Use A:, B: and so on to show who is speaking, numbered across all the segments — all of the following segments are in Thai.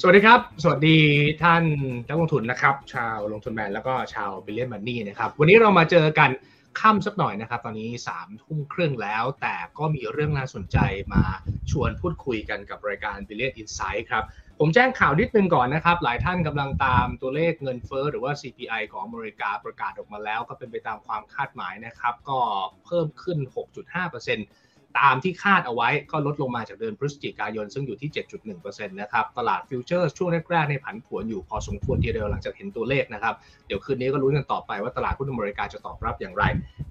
A: สวัสดีครับ สวัสดีท่านนักลงทุนนะครับ ชาวลงทุนแมนแล้วก็ชาวบิลเลียนมันนี่นะครับ วันนี้เรามาเจอกันค่ำสักหน่อยนะครับ ตอนนี้3ามทุ่มครึ่งแล้ว แต่ก็มีเรื่องน่าสนใจมาชวนพูดคุยกันกับรายการ Billion Insight ครับ ผมแจ้งข่าวนิดนึงก่อนนะครับ หลายท่านกำลังตามตัวเลขเงินเฟ้อหรือว่า CPI ของอเมริกาประกาศออกมาแล้ว ก็เป็นไปตามความคาดหมายนะครับ ก็เพิ่มขึ้น 6.5% ตามที่คาดเอาไว้ก็ลดลงมาจากเดือนพฤศจิกายน ซึ่งอยู่ที่ 7.1%นะครับ ตลาด future ช่วงแรกๆเนี่ยผันผวนอยู่พอสมควรทีเดียวหลังจากเห็นตัวเลขนะครับ เดี๋ยวคืนนี้ก็รู้กันต่อไปว่าตลาดหุ้นอเมริกาจะตอบรับอย่างไร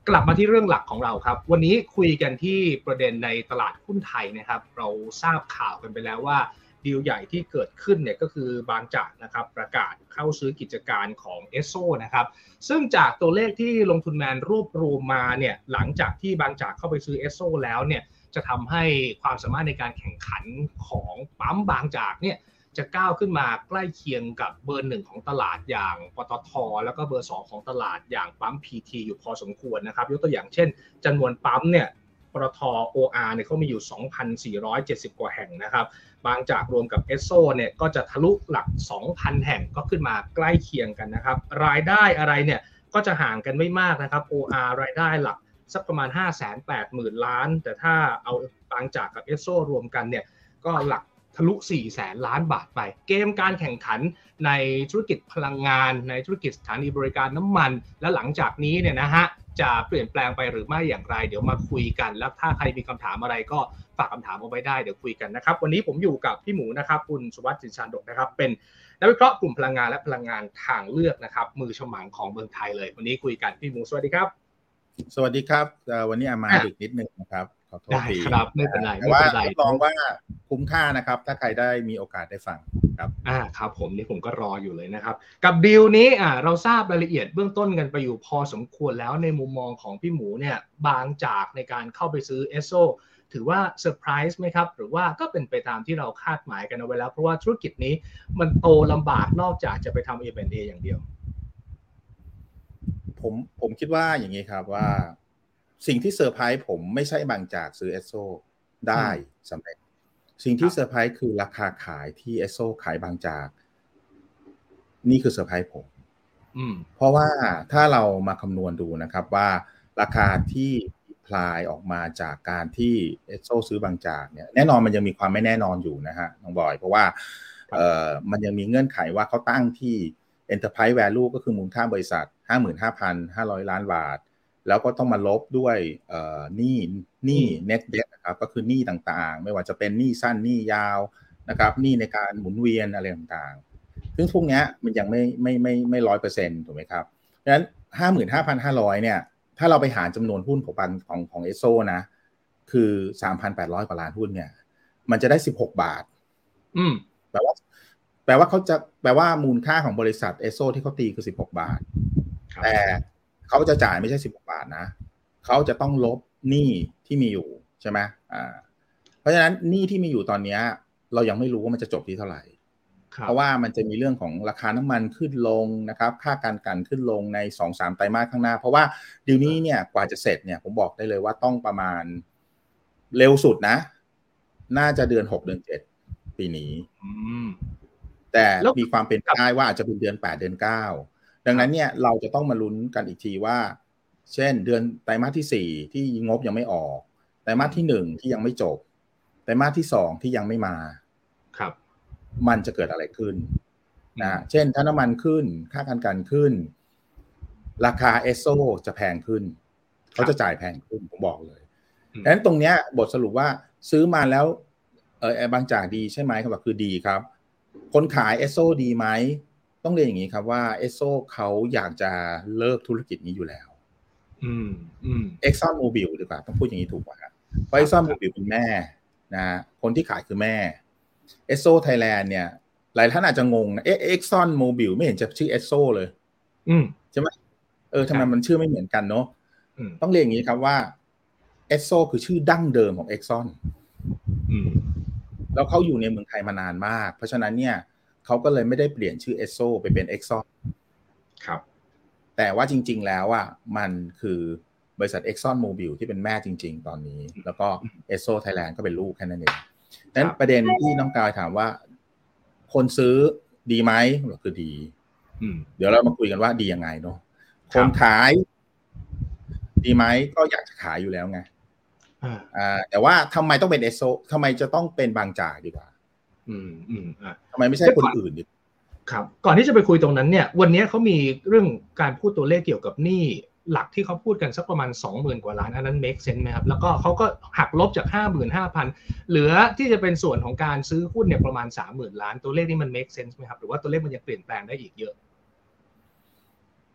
A: กลับมาที่เรื่องหลักของเราครับ วันนี้คุยกันที่ประเด็นในตลาดหุ้นไทยนะครับ เราทราบข่าวกันไปแล้วว่า ดีลใหญ่ที่เกิดขึ้นเนี่ยก็คือบางจากนะครับประกาศเข้าซื้อกิจการของเอสโซนะครับซึ่งจากตัวเลขที่ลงทุนแมนรวบรวมมาเนี่ยหลังจากที่บางจากเข้าไปซื้อเอสโซแล้วเนี่ยจะทำให้ความสามารถในการแข่งขันของปั๊มบางจากเนี่ยจะก้าวขึ้นมาใกล้เคียงกับเบอร์หนึ่งของตลาดอย่างปตท แล้วก็เบอร์2ของตลาดอย่างปั๊ม PT อยู่พอสมควรนะครับ ยกตัวอย่างเช่นจำนวนปั๊มเนี่ยปตท OR เนี่ยเขามีอยู่ 2,470 กว่าแห่งนะครับ บางจากรวมกับเอสโซเนี่ยก็จะทะลุหลัก 2,000 แห่งก็ขึ้นมาใกล้เคียงกันนะครับ รายได้อะไรเนี่ยก็จะห่างกันไม่มากนะครับ OR รายได้หลักสักประมาณ 5 8 0 0 0 0 ล้าน แต่ถ้าเอาบางจากกับเอสโซรวมกันเนี่ยก็หลักทะลุ4แสนล้านบาทไป เกมการแข่งขันในธุรกิจพลังงาน ในธุรกิจสถานีบริการน้ำมัน และหลังจากนี้เนี่ยนะฮะ จะเปลี่ยนแปลงไปหรือไม่อย่างไร เดี๋ยวมาคุยกัน แล้วถ้าใครมีคำถามอะไรก็ฝากคำถามเอาไว้ได้เดี๋ยวคุยกันนะครับ วันนี้ผมอยู่กับพี่หมูนะครับคุณสุวัสดิ์จินชานดกนะครับ เป็นนักวิเคราะห์กลุ่มพลังงานและพลังงานทางเลือกนะครับ มือฉมังของเมืองไทยเลย วันนี้คุยกันพี่หมูสวัสดีครับ
B: สวัสดีครับวันนี้อามาดึกนิดนึงนะครับ ขอโทษที
A: ครับไม่เป็นไร
B: แต่ว่ารับรองว่าคุ้มค่านะครับ ถ้าใครได้มีโอกาสได้ฟังครับ
A: อ่าครับ ผมนี่ผมก็รออยู่เลยนะครับ กับดีลนี้อ่าเราทราบรายละเอียดเบื้องต้นกันไปอยู่พอสมควรแล้วในมุมมองของพี่หมูเนี่ยบางจากในการเข้าไปซื้อเอสโซถือว่าเซอร์ไพรส์ไหมครับ หรือว่าก็เป็นไปตามที่เราคาดหมายกันเอาไว้แล้ว เพราะว่าธุรกิจนี้มันโตลำบากนอกจากจะไปทำเอเออย่างเดียว
B: ผมผมคิดว่าอย่างนี้ครับว่า สิ่งที่เซอร์ไพรส์ผมไม่ใช่บางจากซื้อเอสโซได้สำเร็จ สิ่งที่เซอร์ไพรส์คือราคาขายที่เอสโซขายบางจาก นี่คือเซอร์ไพรส์ผมเพราะว่าถ้าเรามาคำนวณดูนะครับว่าราคาที่ imply ออกมาจากการที่เอสโซซื้อบางจากเนี่ยแน่นอนมันยังมีความไม่แน่นอนอยู่นะฮะน้องบอย เพราะว่าเอ่อมันยังมีเงื่อนไขว่าเขาตั้งที่ Enterprise Value ก็คือมูลค่าบริษัท 55,500 ล้านบาท แล้วก็ต้องมาลบด้วยเอ่อหนี้หนี้ net debt นะครับก็คือหนี้ต่างๆ ไม่ว่าจะเป็นหนี้สั้นหนี้ยาวนะครับหนี้ในการหมุนเวียนอะไรต่างๆ ซึ่งพวกนี้มันยังไม่ไม่ไม่ไม่ร้อยเปอร์เซ็นต์ถูกไหมครับดังนั้น55,500เนี่ยถ้าเราไปหารจำนวนหุ้นของของของเอสโซนะคือ3,800กว่าล้านหุ้นเนี่ย มันจะได้16บาท
A: อืม
B: แปลว่า แปลว่าเขาจะแปลว่ามูลค่าของบริษัทเอสโซที่เขาตีคือ16บาท แต่ เขาจะจ่ายไม่ใช่16บาทนะเขาจะต้องลบหนี้ที่มีอยู่ใช่ไหมอ่า เพราะฉะนั้นหนี้ที่มีอยู่ตอนนี้เรายังไม่รู้ว่ามันจะจบที่เท่าไหร่เพราะว่ามันจะมีเรื่องของราคาน้ำมันขึ้นลงนะครับ ค่าการกันขึ้นลงใน2อสามไตรมาสข้างหน้า เพราะว่าดีลนี้เนี่ยกว่าจะเสร็จเนี่ยผมบอกได้เลยว่าต้องประมาณเร็วสุดนะ น่าจะเดือนหกเดือนเจ็ดปีนี้แต่มีความเป็นไปได้ว่าอาจจะเป็นเดือนแปดเดือนเก้า ดังนั้นเนี่ยเราจะต้องมาลุ้นกันอีกทีว่า เช่นเดือนไตรมาสที่สี่ที่งบยังไม่ออก ไตรมาสที่หนึ่งที่ยังไม่จบ ไตรมาสที่สองที่ยังไม่มา
A: ครับ
B: มันจะเกิดอะไรขึ้นนะเช่นถ้าน้ำมันขึ้นค่าการกลั่นขึ้น ราคาเอสโซจะแพงขึ้น เขาจะจ่ายแพงขึ้นผมบอกเลยดังนั้นตรงเนี้ยบทสรุปว่าซื้อมาแล้วเออบางจากดีใช่ไหมคำตอบคือดีครับ คนขายเอสโซดีไหม ต้องเรียนอย่างนี้ครับว่าเอสโซเขาอยากจะเลิกธุรกิจนี้อยู่แล้ว
A: อืมอืม
B: เอ็กซอนโมบิลดีกว่าต้องพูดอย่างนี้ถูกกว่าเพราะเอ็กซอนโมบิลเป็นแม่นะคนที่ขายคือแม่เอสโซไทยแลนด์เนี่ย หลายท่านอาจจะงงนะเอ๊ะเอ็กซอนโมบิลไม่เห็นจะชื่อเอสโซเลย
A: อืม
B: ใช่ไหมเออทำไมมันชื่อไม่เหมือนกันเนาะต้องเรียกอย่างนี้ครับว่าเอสโซคือชื่อดั้งเดิมของเอ็กซอนแล้วเขาอยู่ในเมืองไทยมานานมาก เพราะฉะนั้นเนี่ย เขาก็เลยไม่ได้เปลี่ยนชื่อเอสโซไปเป็นเอ็กซอน
A: ครับ
B: แต่ว่าจริง ๆ แล้วอะมันคือบริษัท Exxon Mobil ที่เป็นแม่จริง ๆ ตอนนี้ แล้วก็ e s s o Thailand ก็เป็นลูกแค่นั้นเองนั้นประเด็นที่น้องกายถามว่า คนซื้อดีไหมคือดี
A: อืม
B: เดี๋ยวเรามาคุยกันว่าดียังไงเนาะ
A: ค
B: ครับนขาย ดีไหมก็อยากจะขายอยู่แล้วไง
A: อ่า
B: อ่าแต่ว่าทำไมต้องเป็นเอสโซทำไมจะต้องเป็นบางจากดีกว่า
A: อืมอืมอ่า
B: ทำไมไม่ใช่คนอื่นดี
A: ครับ ก่อนที่จะไปคุยตรงนั้นเนี่ย วันนี้เขามีเรื่องการพูดตัวเลขเกี่ยวกับหนี้หลักที่เขาพูดกันสักประมาณ 20,000 กว่าล้านอันนั้น make sense ไหมครับ แล้วก็เขาก็หักลบจาก 55,000 เหลือที่จะเป็นส่วนของการซื้อหุ้นเนี่ยประมาณ 30,000 ล้าน ตัวเลขนี้มัน make sense ไหมครับ หรือว่าตัวเลขมันยังเปลี่ยนแปลงได้อีกเยอะ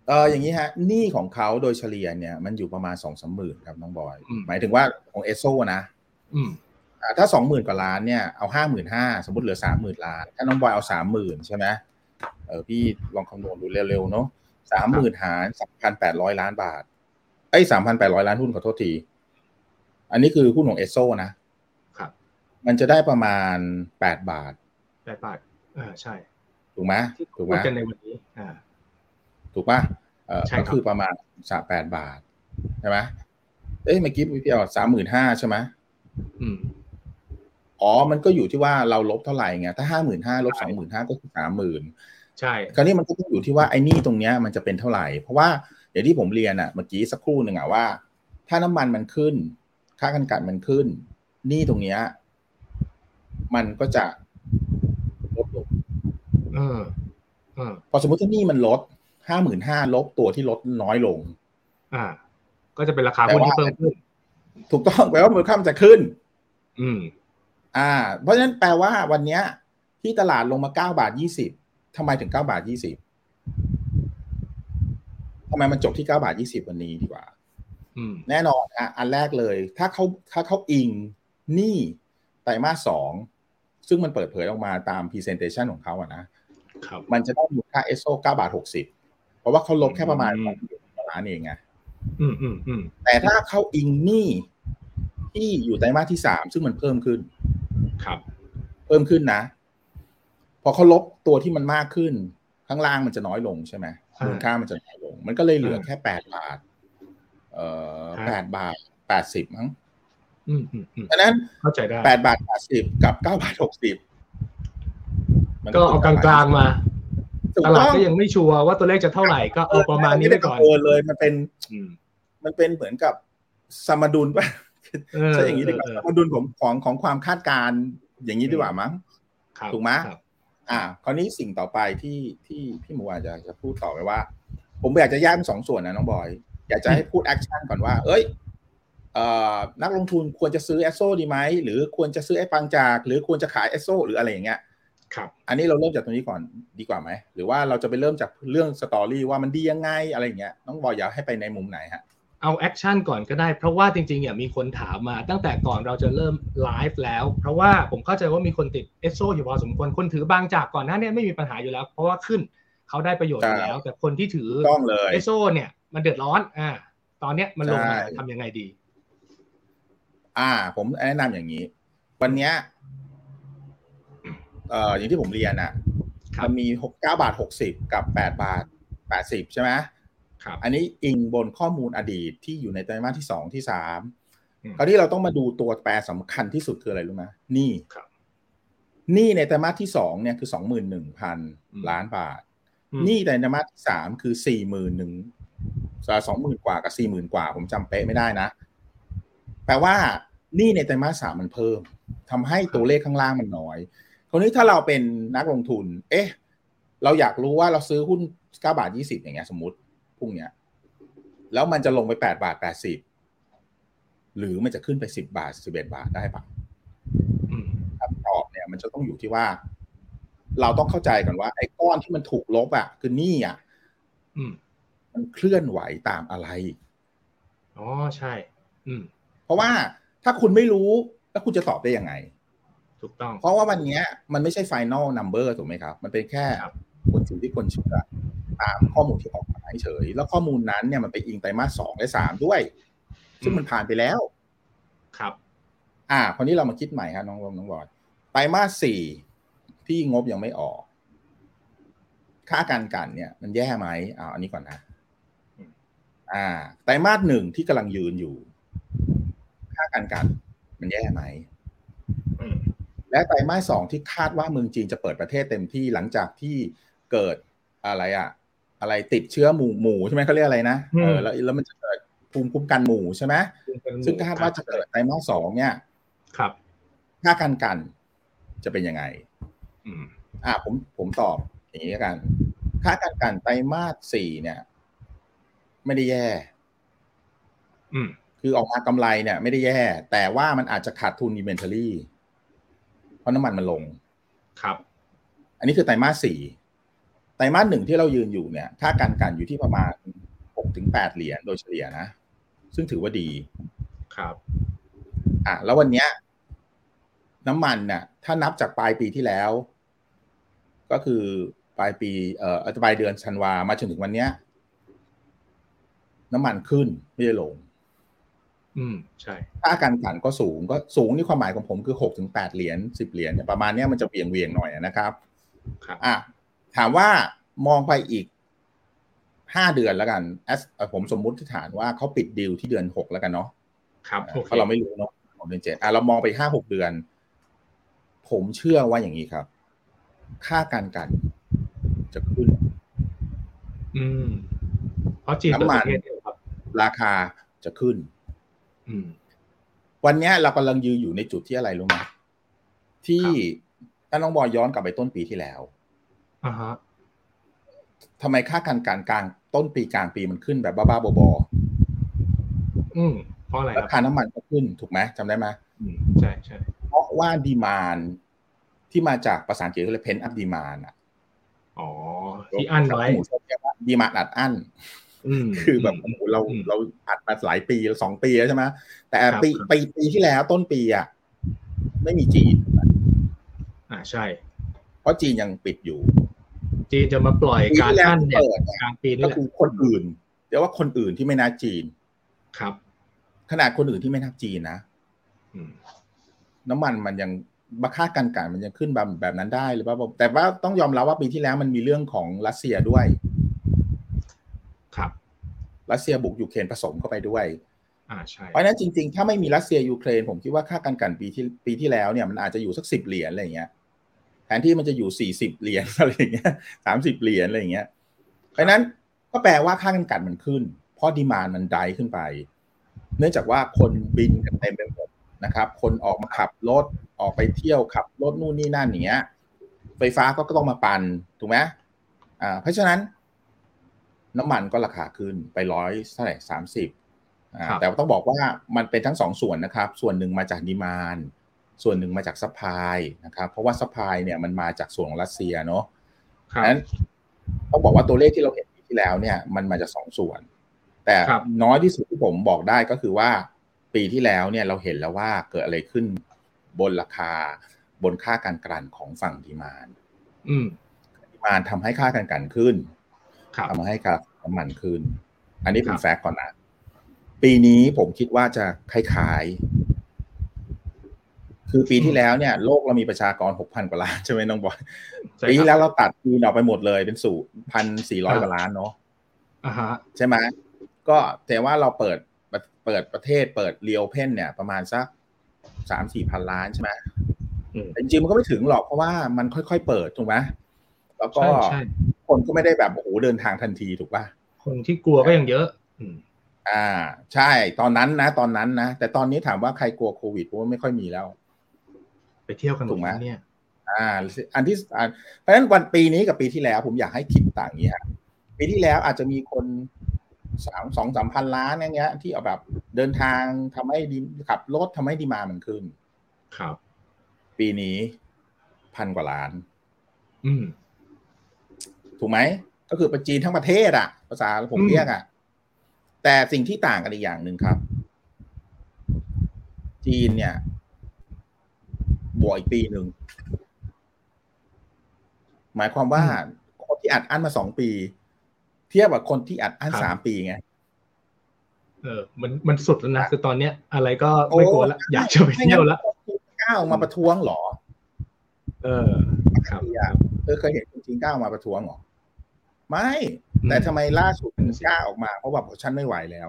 B: เอออย่างนี้ฮะหนี้ของเขาโดยเฉลี่ยเนี่ยมันอยู่ประมาณสองสามหมื่นครับน้องบอย
A: อืม
B: หมายถึงว่าของเอสโซนะ
A: อืม
B: อ่า ถ้าสองหมื่นกว่าล้านเนี่ยเอาห้าหมื่นห้าสมมติเหลือสามหมื่นล้าน ถ้าน้องบอยเอาสามหมื่นใช่ไหมเออพี่ลองคำนวณดูเร็วๆเนาะสามหมื่นหารสามพันแปดร้อยล้านบาทไอ้สามพันแปดร้อยล้านหุ้นขอโทษที อันนี้คือหุ้นของเอสโซนะครับ มันจะได้ประมาณแปดบาท
A: แปดบาทอ่าใช่
B: ถูกไหม
A: ที่
B: ถูกไห
A: พู
B: ม
A: ดกันในวันนี้อ่า
B: ถูกปะเออ
A: ใช่ครับ
B: ก็คือประมาณสามแปดบาทใช่ไหมเอ้ยเมื่อกี้พี่เอาสามหมื่นห้าใช่ไหม
A: อืม
B: อ๋อ มันก็อยู่ที่ว่าเราลบเท่าไหร่ไง ถ้าห้าหมื่นห้าลบ
A: ใช่
B: สองหมื่นห้าก็คือสามหมื่น
A: ใช่
B: คราวนี้มันก็ต้องอยู่ที่ว่าไอ้หนี่ตรงเนี้ยมันจะเป็นเท่าไหร่ เพราะว่าอย่างที่ผมเรียนอะเมื่อกี้สักครู่หนึ่งอะว่า ถ้าน้ำมันมันขึ้น ค่ากันกันมันขึ้นหนี้ตรงเนี้ยมันก็จะลดลง
A: เออเออ
B: พอสมมติถ้าหนี้มันลดห้าหมื่นห้าลบตัวที่ลดน้อยลง
A: อ่า ก็จะเป็นราคาหุ้นที่เพิ่มขึ้น
B: ถูกต้องแปลว่ามูลค่ามันจะขึ้น
A: อืม
B: อ่า เพราะฉะนั้นแปลว่าวันเนี้ย ที่ตลาดลงมาเก้าบาทยี่สิบทำไมถึงเก้าบาทยี่สิบทำไมมันจบที่เก้าบาทยี่สิบวันนี้ดีกว่า
A: อืม
B: แน่นอนอะอันแรกเลย ถ้าเขาถ้าเขาอิงหนี้ไตรมาสสองซึ่งมันเปิดเผยออกมาตาม Presentation ของเขาอะนะ
A: ครับ
B: มันจะได้มูลค่าเอสโซเก้าบาทหกสิบเพราะว่าเขาลบแค่ประมาณ
A: อืม
B: สองล้านเองไง
A: อืมอืมอืม
B: แต่ถ้าเขาอิงหนี้ที่อยู่ไตรมาสที่สามซึ่งมันเพิ่มขึ้น
A: ครับ
B: เพิ่มขึ้นนะ พอเขาลบตัวที่มันมากขึ้น ข้างล่างมันจะน้อยลงใช่ไหม
A: อ่ามู
B: มูลค่ามันจะน้อยลง มันก็เลยเหลือ
A: อ่า
B: แค่แปดบาท เอ่อ
A: ฮะ
B: แปดบาทแปดสิบมั้ง
A: อืมอืมอืม
B: ฉะนั้น
A: เข้าใจได้
B: แปดบาทแปดสิบกับเก้าบาทหกสิบ
A: ก็เอากลางๆมา
B: ถูก
A: ตลาด
B: ต้อง
A: ก็ยังไม่ชัวร์ว่าตัวเลขจะเท่าไหร่ก็เอาประมาณนี้ไปก่อน
B: ม่ด้กังวลเลยมันเป็น
A: อืม
B: มันเป็นเหมือนกับสมดุลป่ะ
A: เออ
B: ใช่อย่างนี้ดีกว่า
A: เออ
B: สมดุลของของของความคาดการณ์อย่างนี้ดีกว่ามั้ง
A: ครับ
B: ถูกไหม
A: ครับ
B: อ่า คราวนี้สิ่งต่อไปที่ที่พี่หมูอาจจะจะพูดต่อไปว่า ผมอยากจะแยกเป็นสองส่วนนะน้องบอย อยากจะให้พูด action ก่อนว่า เอ้ยเอ่อนักลงทุนควรจะซื้อเอสโซดีไหม หรือควรจะซื้อไอ้บางจาก หรือควรจะขายเอสโซหรืออะไรอย่างเงี้ย
A: ครับ
B: อันนี้เราเริ่มจากตรงนี้ก่อนดีกว่าไหม หรือว่าเราจะไปเริ่มจากเรื่อง story ว่ามันดียังไงอะไรอย่างเงี้ยน้องบอยอยากให้ไปในมุมไหนฮะ
A: เอา action ก่อนก็ได้ เพราะว่าจริงๆเนี่ยมีคนถามมาตั้งแต่ก่อนเราจะเริ่มไลฟ์แล้ว เพราะว่าผมเข้าใจว่ามีคนติดเอสโซอยู่พอสมควรคนถือบางจากก่อนหน้าเนี้ยไม่มีปัญหาอยู่แล้ว เพราะว่าขึ้นเขาได้ประโยชน์อยู่แล้ว แต่คนที่ถือ
B: ต้องเลย
A: เอสโซเนี่ย มันเดือดร้อน อ่า ตอนเนี้ยมันลงมา
B: ใช่
A: ทำยังไงดี
B: อ่า ผมแนะนำอย่างนี้ วันเนี้ยเอ่ออย่างที่ผมเรียนอะ
A: ครับ
B: มันมีหกเก้าบาทหกสิบกับแปดบาทแปดสิบใช่ไหม
A: ครับ
B: อันนี้อิงบนข้อมูลอดีตที่อยู่ในไตรมาสที่สองที่สาม
A: อืม
B: คราวนี้เราต้องมาดูตัวแปรสำคัญที่สุดคืออะไรรู้ไหมหนี่
A: ครับ
B: หนี่ในไตรมาสที่สองเนี่ยคือสองหมื่นหนึ่งพัน
A: อืม
B: ล้านบาท
A: อืม
B: หนี่ในไตรมาสที่สามคือสี่หมื่นหนึ่งสองหมื่นกว่ากับสี่หมื่นกว่า ผมจำเป๊ะไม่ได้นะ แปลว่าหนี่ในไตรมาสสามมันเพิ่มทำให้ตัวเลขข้างล่างมันน้อยคราวนี้ถ้าเราเป็นนักลงทุน เอ๊ะ เราอยากรู้ว่าเราซื้อหุ้นเก้าบาทยี่สิบอย่างเงี้ยสมมติ พรุ่งเนี้ยแล้วมันจะลงไปแปดบาทแปดสิบหรือมันจะขึ้นไปสิบบาทสิบเอ็ดบาทได้ปะ
A: อืม
B: คำตอบเนี่ย มันจะต้องอยู่ที่ว่า เราต้องเข้าใจก่อนว่า ไอ้ก้อนที่มันถูกลบอะ คือหนี้อะ
A: อืม
B: มันเคลื่อนไหวตามอะไร
A: อ๋อใช่ อืม
B: เพราะว่าถ้าคุณไม่รู้ แล้วคุณจะตอบได้ยังไง
A: ถูกต้อง
B: เพราะว่าวันเนี้ยมันไม่ใช่ final number ถูกไหมครับ มันเป็นแค่
A: ครับ
B: คนสิ่งที่คนเชื่อตามข้อมูลที่ออก มาเฉย แล้วข้อมูลนั้นเนี่ยมันไปอิงไตรมาสสองและสามด้วย ซึ่งมันผ่านไปแล้ว
A: ครับ
B: อ่าคราวนี้เรามาคิดใหม่ครับน้องรมน้องบอยไตรมาสสี่ที่งบยังไม่ออก ค่าการกันเนี่ย มันแย่ไหมอ่าอันนี้ก่อนนะ
A: อืม
B: อ่า ไตรมาสหนึ่งที่กำลังยืนอยู่ ค่าการกัน มันแย่ไหม
A: อืม
B: และไตรมาสสองที่คาดว่าเมืองจีนจะเปิดประเทศเต็มที่หลังจากที่เกิดอะไรอะ อะไรติดเชื้อหมู่หมู่ใช่ไหมเขาเรียกอะไรนะเออแล้วแล้วมันจะเกิดภูมิคุ้มกันหมู่ใช่ไหมซึ่งคาดว่าจะเกิดไตรมาสสองเนี่ย
A: ครับ
B: ค่าการกันจะเป็นยังไง
A: อืม
B: อ่าผมผมตอบอย่างนี้กันค่าการกันไตรมาสสี่เนี่ย ไม่ได้แย่
A: อืม
B: คือออกมากำไรเนี่ย ไม่ได้แย่ แต่ว่ามันอาจจะขาดทุน inventory เพราะน้ำมันมันลง
A: ครับ
B: อันนี้คือไตรมาสสี่ไตรมาสหนึ่งที่เรายืนอยู่เนี่ยค่าการกันอยู่ที่ประมาณหกถึงแปดเหรียญโดยเฉลี่ยนะ ซึ่งถือว่าดี
A: ครับ
B: อะแล้ววันเนี้ย น้ำมันเนี่ยถ้านับจากปลายปีที่แล้ว ก็คือปลายปีเอ่อปลายเดือนธันวามาจนถึงวันเนี้ย น้ำมันขึ้นไม่ได้ลง
A: อืมใช่
B: ค่าการกันก็สูงก็สูงนี่ความหมายของผมคือหกถึงแปดเหรียญสิบเหรียญเนี่ยประมาณเนี้ยมันจะเวียงเวียงๆหน่อยนะครับ
A: ครับ
B: อะ ถามว่ามองไปอีกห้าเดือนแล้วกันแอสเอ่อผมสมมุติฐานว่าเขาปิดดีลที่เดือนหกแล้วกันเนาะ
A: ครับโอเค
B: เพราะเราไม่รู้เนาะของเดือนเจ็ดอะเรามองไปห้าหกเดือน ผมเชื่อว่าอย่างนี้ครับ ค่าการกันจะขึ้น
A: อืม เพราะจีนเปิด
B: น้ำมั
A: ป
B: น
A: ระเทศเนี่ยครับ
B: ราคาจะขึ้น
A: อืม
B: วันเนี้ยเรากำลังยืนอยู่ในจุดที่อะไรรู้ไหมที่
A: ครับ
B: ถ้าน้องบอยย้อนกลับไปต้นปีที่แล้ว
A: อ่าฮะ
B: ทำไมค่าการการกลั่นต้นปีกลางปีมันขึ้นแบบบ้าๆบอ
A: อืมเพราะอะไร
B: ๆ
A: ค
B: รับ
A: รา
B: คาน้ำมันก็ขึ้นถูกไหมจำได้ไหม
A: อืมใช่ใช่
B: เพราะว่า demand ที่มาจากภาษาอังกฤษเขาเรียก pent-up demand อะ
A: อ๋อที่อั้นไว้
B: demand อัดอั้น
A: อืม
B: คือแบบโอ้โหเรา
A: อืม
B: เราอัดมาหลายปีสองปีแล้วใช่ไหมแต่
A: ครับ
B: ปี
A: ครับ
B: ปีปีที่แล้วต้นปีอะไม่มีจีน
A: อ่าใช่
B: เพราะจีนยังปิดอยู่
A: จีนจะมาปล่อย
B: ปี
A: การ
B: ที่แล้ว
A: อั้นเนี่ย
B: เปิด
A: กลางปีนี่
B: ก็
A: แหละ
B: คือคนอื่นเดี๋ยวว่าคนอื่นที่ไม่นับจีน
A: ครับ
B: ขนาดคนอื่นที่ไม่นับจีนนะ
A: อืม
B: น้ำมันมันยังบัค่ากันกันมันยังขึ้นแบบแบบนั้นได้หรือว่าแต่ว่าต้องยอมรับว่าปีที่แล้วมันมีเรื่องของรัสเซียด้วย
A: ครับ
B: รัสเซียบุกยูเครนผสมเข้าไปด้วย
A: อ่าใช่
B: เพราะฉะนั้นจริง ๆ ถ้าไม่มีรัสเซียยูเครนผมคิดว่าค่ากันกันปีที่ปีที่แล้วเนี่ยมันอาจจะอยู่สักสิบเหรียญอะไรอย่างเงี้ยแท นที่มันจะอยู่สี่สิบเหรียญอะไรอย่างเงี้ยสามสิบเหรียญอะไรอย่างเงี้ยเพราะฉะนั้นก็แปลว่าค่ากันกันมันขึ้น เพราะดีมานมันไดขึ้นไป เนื่องจากว่าคนบินกันเต็มไปหมดนะครับ คนออกมาขับรถออกไปเที่ยวขับรถนู่นนี่นั่นอย่างเงี้ย ไฟฟ้าก็ต้องมาปันถูกไหมอ่าเพราะฉะนั้น น้ำมันก็ราคาขึ้นไปร้อยเท่าไหร่สามสิบอ่า
A: ครับ
B: แต่ต้องบอกว่ามันเป็นทั้งสองส่วนนะครับ ส่วนหนึ่งมาจาก demand ส่วนหนึ่งมาจาก supply นะครับ เพราะว่า supply เนี่ยมันมาจากส่วนของรัสเซียเนาะ
A: ครับ
B: นั้นต้องบอกว่าตัวเลขที่เราเห็นปีที่แล้วเนี่ย มันมาจากสองส่วน แต่
A: ครับ
B: น้อยที่สุดที่ผมบอกได้ก็คือว่า ปีที่แล้วเนี่ยเราเห็นแล้วว่าเกิดอะไรขึ้นบนราคาบนค่าการกลั่นของฝั่ง demand
A: อืม
B: ดีมานทำให้ค่าการกลั่นขึ้น
A: ครับ
B: ทำให้ค่าน้ำมันขึ้น อันนี้เป็
A: ครั
B: น
A: บ
B: แฟกต์ก่อนนะปีนี้ผมคิดว่าจะคล้ายๆ คือปีที่แล้วเนี่ยโลกเรามีประชากรหกพันกว่าล้านใช่ไหมน้องบอย
A: ใช่
B: ปี
A: ค
B: ที่
A: รับ
B: แล้วเราตัดจีนออกไปหมดเลยเป็นสู่พันสี่ร้อย
A: อ่า
B: กว่าล้านเนาะ
A: อ่าฮะ
B: ใช่ไหมก็แต่ว่าเราเปิดเปิดประเทศเปิดเรียวเพนเนี่ย ประมาณสักสามสี่พันล้านใช่ไหม
A: อืม
B: แต่จริงๆมันก็ไม่ถึงหรอกเพราะว่ามันค่อยๆเปิดถูกไหมแล้วก็
A: ใช่ใช่
B: คนก็ไม่ได้แบบโอ้โหเดินทางทันทีถูกป่ะ
A: คนที่กลัวก็ยังเยอะอืม
B: อ่า ใช่ ตอนนั้นนะ ตอนนั้นนะ แต่ตอนนี้ถามว่าใครกลัวโควิดผมว่าไม่ค่อยมีแล้ว
A: ไป เที่ยวกัน
B: ถูกไหม
A: ดเนี่ย
B: อ่าอันที่อ่าเพราะฉะนั้นวันปีนี้กับปีที่แล้ว ผมอยากให้คิดต่างอย่างเงี้ยปีที่แล้วอาจจะมีคนสามสองสามพันล้านอย่างเงี้ย ที่เอาแบบเดินทางทำให้ดีขับรถทำให้ดีมามันขึ้น
A: ครับ
B: ปีนี้พันกว่าล้าน
A: อืม
B: ถูกไหม ก็คือประจีนทั้งประเทศอะภาษาผม
A: อืม
B: เรียกอะแต่สิ่งที่ต่างกันอีกอย่างหนึ่งครับ จีนเนี่ย บวกอีกปีหนึ่ง หมายความว่าคนที่อัดอั้นมาสองปี เทียบกับคนที่อัดอั้นสามปีไง
A: เออ มันมันสุดแล้วนะคือตอนเนี้ย อะไรก็ไม่กลัวละอยากจะไปเที่ยวละ
B: ก้าวมาประท้วงเหรอ
A: เออ ครับ
B: เธอเคยเห็นคนจีนก้าวมาประท้วงเหรอ ไม่ แต่ทำไมล่าสุดถึงกล้าออกมาเพราะว่าฉันไม่ไหวแล้ว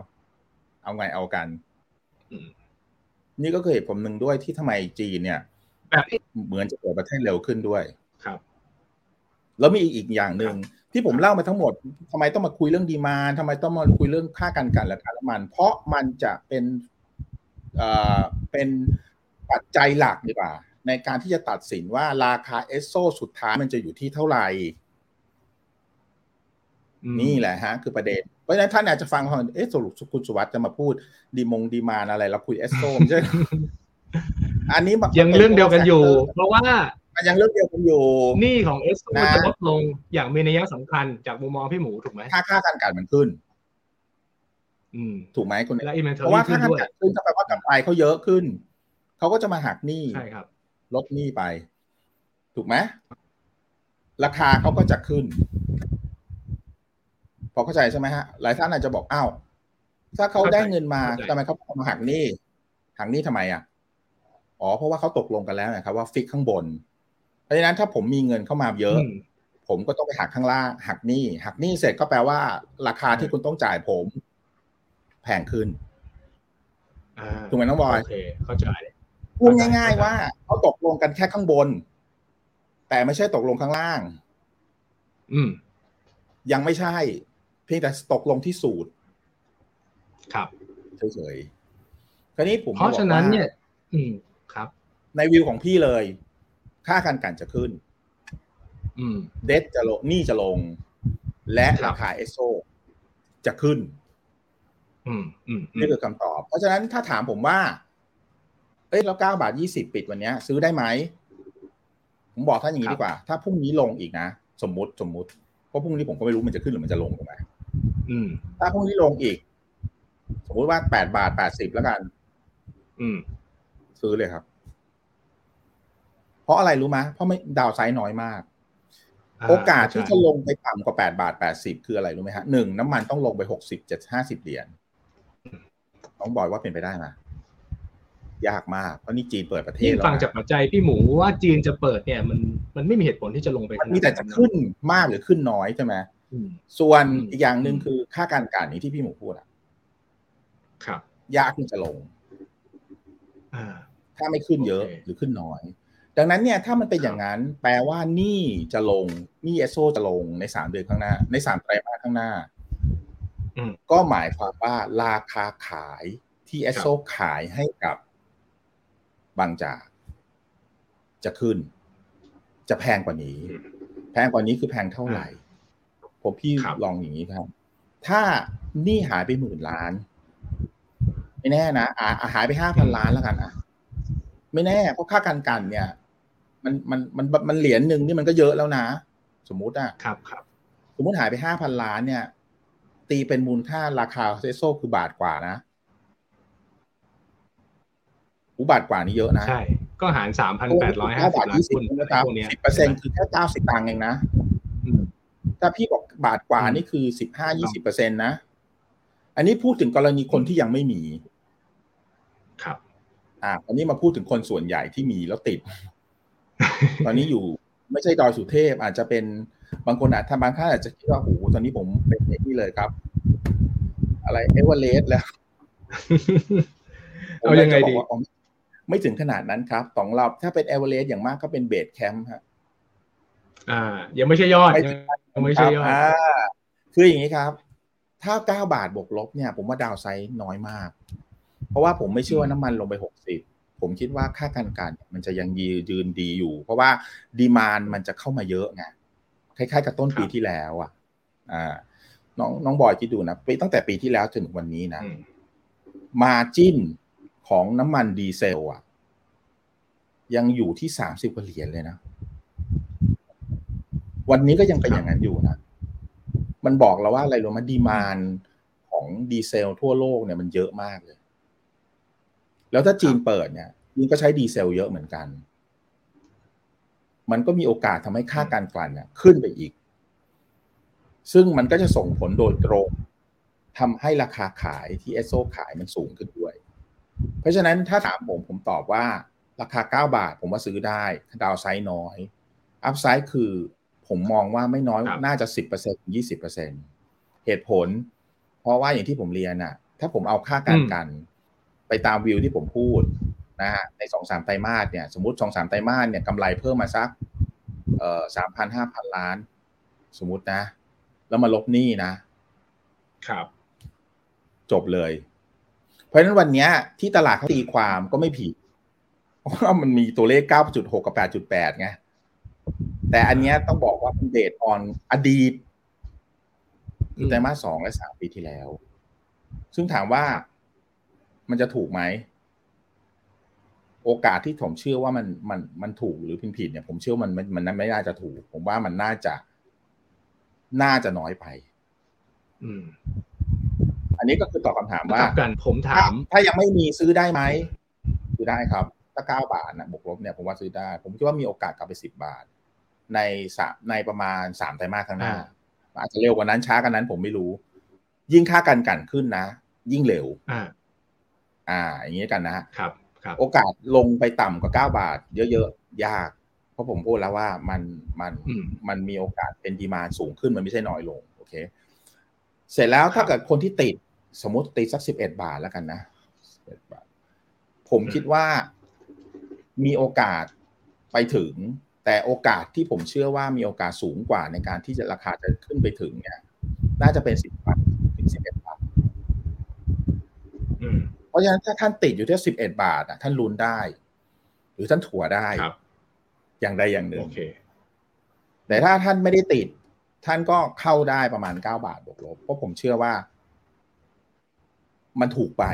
B: เอาไงเอากัน
A: อืม
B: นี่ก็คือเหตุผลหนึ่งด้วยที่ทำไมจีนเนี่ย
A: ไปแบบนี้
B: เหมือนจะเปิดประเทศเร็วขึ้นด้วย
A: ครับ
B: แล้วมีอีกอีกอย่างหนึ่งที่ผมเล่ามาทั้งหมดทำไมต้องมาคุยเรื่องดีมานทำไมต้องมาคุยเรื่องค่าการกันราคาน้ำมัน เพราะมันจะเป็นเอ่อเป็นปัจจัยหลักดีกว่า ในการที่จะตัดสินว่าราคาเอสโซสุดท้ายมันจะอยู่ที่เท่าไหร่
A: อืม
B: นี่แหละฮะ คือประเด็น เพราะฉะนั้นท่านอาจจะฟังฟังเอ๊ะสรุปคุณสุวัสดิ์จะมาพูดดีมงดีมานอะไรเราคุยเอสโซไม่ใช่ อันนี้มัน
A: ยังเรื่องเดียวกันอยู่ เพราะว่า
B: มันยังเรื่องเดียวกันอยู่
A: หนี้ของเอสโซ
B: นะ
A: จะลดลงอย่างมีนัยสำคัญจากมุมมองพี่หมูถูกไหม
B: ค่าค่าการกันมันขึ้น
A: อืม
B: ถูกไหมคุณ
A: และอินเวนทอ
B: เพราะว่า
A: รี่ขึ้
B: ค่านการ
A: ด้วย
B: กันขึ้นก็แปลว่ากำไรเขาเยอะขึ้นเขาก็จะมาหักหนี้
A: ใช่ครับ
B: ลดหนี้ไป ถูกไหมราคาเขาก็จะขึ้น พอเข้าใจใช่ไหมฮะ หลายท่านอาจจะบอกอ้าวถ้าเขาได้เงินมา
A: เข้าใจ
B: ทำไมเขามาหักหนี้หักหนี้ทำไมอะ อ๋อ เพราะว่าเขาตกลงกันแล้วนะครับว่าฟิกข้างบน เพราะฉะนั้นถ้าผมมีเงินเข้ามาเยอะ
A: อืม
B: ผมก็ต้องไปหักข้างล่าง หักหนี้หักหนี้เสร็จก็แปลว่า ราคาที่คุณต้องจ่ายผม แพงขึ้น
A: อ่า
B: ถูกไหมน้องบอย
A: โอเคเข้าใจ
B: พูดง่าย ๆ ว่าเขาตกลงกันแค่ข้างบน แต่ไม่ใช่ตกลงข้างล่าง
A: อืม
B: ยังไม่ใช่ เพียงแต่ตกลงที่สูตร
A: ครับ
B: เฉยๆคราวนี้ผม
A: เพราะฉะนั้น
B: บอกว่
A: เนี่ย อืมครับ
B: ในวิวของพี่เลย ค่าการกันจะขึ้น
A: อืม
B: เดทจะลงหนี่จะลง และ
A: ครับ
B: ราคาเอสโซจะขึ้น
A: อืมอืมอื
B: นี่
A: ม
B: คือคำตอบ เพราะฉะนั้นถ้าถามผมว่า เอ้ยแล้วเก้าบาทยี่สิบปิดวันเนี้ยซื้อได้ไหม ผมบอกท่านอย่างนี้ดีกว่า ถ้าพรุ่งนี้ลงอีกนะ สมมติสมมติ เพราะพรุ่งนี้ผมก็ไม่รู้มันจะขึ้นหรือมันจะลงถูกไหม
A: อืม
B: ถ้าพรุ่งนี้ลงอีก สมมติว่าแปดบาทแปดสิบแล้วกัน
A: อืม
B: ซื้อเลยครับ เพราะอะไรรู้ไหมเพราะไม่ดาวไซด์น้อยมากาโอกาสที่
A: เข้
B: จะ
A: ใจ
B: ลงไปต่ำกว่าแปดบาทแปดสิบคืออะไรรู้ไหมฮะหนึ่งน้ำมันต้องลงไปหกสิบเจ็ดห้าสิบเหรียญน้องบอยว่าเป็นไปได้ไหมยากมาก เพราะนี่จีนเปิดประเทศ
A: ยิ่ง
B: แล้ว
A: ฟัง
B: นะ
A: จากปัจจัยพี่หมูว่าจีนจะเปิดเนี่ย มันมันไม่มีเหตุผลที่จะลงไปข
B: มัน
A: นาด
B: มีแต่จะขึ้นมากหรือขึ้นน้อยใช่ไหม
A: อืม
B: ส่วน
A: อืม
B: อีกอย่างหนึ่งคือค่าการกันนี้ที่พี่หมูพูดอะ
A: ครับ
B: ยากที่จะลง
A: อ่า
B: ถ้าไม่ขึ้นเยอะ
A: โอเค
B: หรือขึ้นน้อย ดังนั้นเนี่ยถ้ามันเป็นอย่างนั้นแปลว่าหนี่จะลงหนี่เอสโซจะลงในสามเดือนข้างหน้า ในสามไตรมาสข้างหน้า
A: อืม
B: ก็หมายความว่าราคาขายที่เอสโซขายให้กับบางจาก จะขึ้น จะแพงกว่านี้
A: อืม
B: แพงกว่านี้คือแพงเท่าไหร่ ผมพี่
A: ครับ
B: ลองอย่างนี้ครับ ถ้าหนี่หายไปหมื่นล้าน ไม่แน่นะอะอะหายไปห้าพันล้านแล้วกันอะ ไม่แน่เพราะค่าการกันเนี่ย มันมันมันมันเหรียญหนึ่งนี่มันก็เยอะแล้วนะ สมมุติอะ
A: ครับครับ
B: สมมติหายไปห้าพันล้านเนี่ย ตีเป็นมูลค่าราคาเซโซคือบาทกว่านะอุบาทกว่านี่เยอะนะ
A: ใช่ ก็หารสามพันแปดร้อยห้าสิบล้านหุ้นอะไรพวกเนี้ย
B: สิบเปอร์เซ็นต์คือแค่เก้าสิบตังค์เองนะ
A: อืม
B: ถ้าพี่บอกบาทกว่า
A: อืม
B: นี่คือสิบห้ายี่สิบเปอร์เซ็นต์นะ อันนี้พูดถึงกรณีคนที่ยังไม่มี
A: ครับ
B: อ่าอันนี้มาพูดถึงคนส่วนใหญ่ที่มีแล้วติด ตอนนี้อยู่ไม่ใช่ดอยสุเทพอาจจะเป็นบางคนอาจถ้าบางท่านอาจจะคิดว่าโอ้โหตอนนี้ผมเป็นอย่างนี้เลยครับ อะไรเอเวอเรสต์แล้ว
A: เอายังไงดี
B: ผมจะบอกว่าอ๋อไม่ถึงขนาดนั้นครับของเราถ้าเป็นเอเวอเรสต์อย่างมากก็เป็น base camp ฮะ
A: อ่า ยังไม่ใช่ยอด
B: ไม่
A: ยังยังไม่ใช่ยอด
B: อ่าคืออย่างนี้ครับ ถ้าเก้าบาทบวกลบเนี่ย ผมว่า downside น้อยมาก เพราะว่าผมไม่เชื่อว่าน้ำมันลงไปหกสิบ ผมคิดว่าค่าการกันมันจะยังยืนยืนดีอยู่ เพราะว่าดีมานมันจะเข้ามาเยอะไงคล้ายๆกับต้นปี
A: ครับ
B: ที่แล้วอะอ่าน้องน้องบอยคิดดูนะปีตั้งแต่ปีที่แล้วจนถึงวันนี้นะ
A: อืม
B: มาจิ้นของน้ำมันดีเซล อะ ยังอยู่ที่สามสิบกว่าเหรียญเลยนะวันนี้ก็ยังเป็นอย่างนั้นอยู่นะมันบอกเราว่าอะไรรู้ไหมดีมานของดีเซลทั่วโลกเนี่ยมันเยอะมากเลย แล้วถ้าจีนเปิดเนี่ยจีนก็ใช้ดีเซลเยอะเหมือนกัน มันก็มีโอกาสทำให้ค่าการกลั่นเนี่ยขึ้นไปอีก ซึ่งมันก็จะส่งผลโดยตรงทำให้ราคาขายที่เอสโซขายมันสูงขึ้นด้วย เพราะฉะนั้นถ้าถามผมผมตอบว่าราคา 9 บาท ผมว่าซื้อได้ downside น้อย upside คือผมมองว่าไม่น้อย
A: ครับ
B: น่าจะ 10%ถึง20%เหตุผล เพราะว่าอย่างที่ผมเรียนน่ะถ้าผมเอาค่าการกัน ไปตามวิวที่ผมพูดนะฮะในสองสามไตรมาสเนี่ยสมมติสองสามไตรมาสเนี่ยกำไรเพิ่มมาสักเอ่อสามพันห้าพันล้าน สมมตินะ แล้วมาลบหนี้นะ
A: ครับ
B: จบเลย เพราะฉะนั้นวันเนี้ยที่ตลาดเขาตีความก็ไม่ผิดเพราะว่ามันมีตัวเลข 9.6 กับ 8.8 ไง แต่อันเนี้ยต้องบอกว่าเป็นเดทออนอดีตคือไตรมาสสองและสามปีที่แล้ว ซึ่งถามว่า มันจะถูกไหม โอกาสที่ผมเชื่อว่ามันมันมันถูกหรือผิดผิดเนี่ย ผมเชื่อมันมันมันไม่น่าจะถูก ผมว่ามันน่าจะ น่าจะน้อยไป
A: อืม
B: อันนี้ก็คือตอบคำถามว่า
A: กลับกันผมถาม
B: ถ้ายังไม่มีซื้อได้ไหมซื้อได้ครับ ถ้าเก้าบาทนะบวกลบเนี่ยผมว่าซื้อได้ ผมคิดว่ามีโอกาสกลับไปสิบบาท ในสามในประมาณสามไตรมาสข้างหน้าอาจจะเร็วกว่านั้นช้ากว่านั้นผมไม่รู้ ยิ่งค่ากันกันขึ้นนะ ยิ่งเร็ว
A: อ่า
B: อ่า อย่างนี้กันนะ
A: ครับครับ
B: โอกาสลงไปต่ำกว่าเก้าบาท เยอะๆ ยาก เพราะผมพูดแล้วว่ามันมัน
A: อืม
B: มันมีโอกาสเป็นดีมานสูงขึ้นมันไม่ใช่น้อยลงโอเค เสร็จแล้วถ้าเกิดคนที่ติดสมมติติดสักสิบเอ็ดบาทแล้วกันนะ11บาทผมคิดว่ามีโอกาสไปถึง แต่โอกาสที่ผมเชื่อว่ามีโอกาสสูงกว่าในการที่จะราคาจะขึ้นไปถึงเนี่ย น่าจะเป็นสิบบาทถึงสิบเอ็ดบาท
A: อืม
B: เพราะฉะนั้นถ้าท่านติดอยู่ที่สิบเอ็ดบาทอะท่านลุ้นได้ หรือท่านถัวได้
A: ครับ
B: อย่างใดอย่างหนึ่
A: โองเค
B: แต่ถ้าท่านไม่ได้ติด ท่านก็เข้าได้ประมาณเก้าบาทบวกลบเพราะผมเชื่อว่า มันถูกไป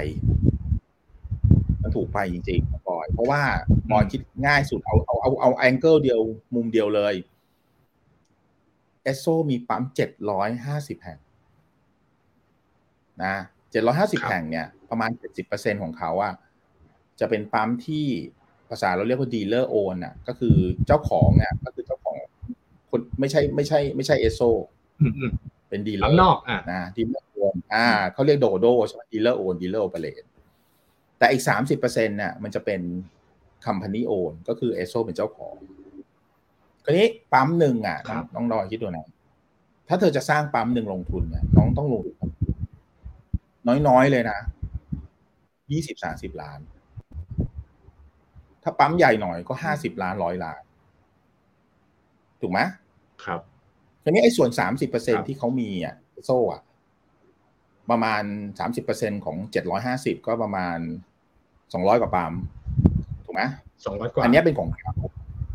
B: มันถูกไปจริงๆบอย เพราะว่าบอยคิดง่ายสุดเอาเอาเอาเอา angle เดียวมุมเดียวเลยเอสโซมีปั๊มเจ็ดร้อยห้าสิบแห่งนะเจ็ดร้อยห้าสิบ
A: ครับ
B: แห่งเนี่ย ประมาณเจ็ดสิบเปอร์เซ็นของเขาอะจะเป็นปั๊มที่ภาษาเราเรียกว่า dealer own อะ ก็คือเจ้าของเนี่ยก็คือเจ้าของคนไม่ใช่ไม่ใช่ ไม่ใช่เอสโซ
A: อืมอืม
B: เป็น dealer
A: ข้า
B: ง
A: นอกอะ
B: นะ dealer own อ่าเขาเรียกโดโดใช่ไหม dealer own dealer operate แต่อีกสามสิบเปอร์เซ็นต์เนี่ยมันจะเป็น company own ก็คือเอสโซเป็นเจ้าของคราวนี้ปั๊มหนึ่งอะ
A: ครับ
B: น้องดอยคิดดูนะถ้าเธอจะสร้างปั๊มหนึ่งลงทุนเนี่ยน้องต้องลงทุนน้อยๆเลยนะ ยี่สิบสามสิบล้าน ถ้าปั๊มใหญ่หน่อยก็ห้าสิบล้านร้อยล้าน ถูกไหม
A: ครับ
B: ทีนี้ไอ้ส่วนสามสิบเปอร์เซ็น
A: ครับ
B: ที่เขามีอะโซ่อะ ประมาณสามสิบเปอร์เซ็นของเจ็ดร้อยห้าสิบก็ประมาณสองร้อยกว่าปั๊มถูกไหม
A: สองร้อยกว่า
B: อันเนี้ยเป็นของเขา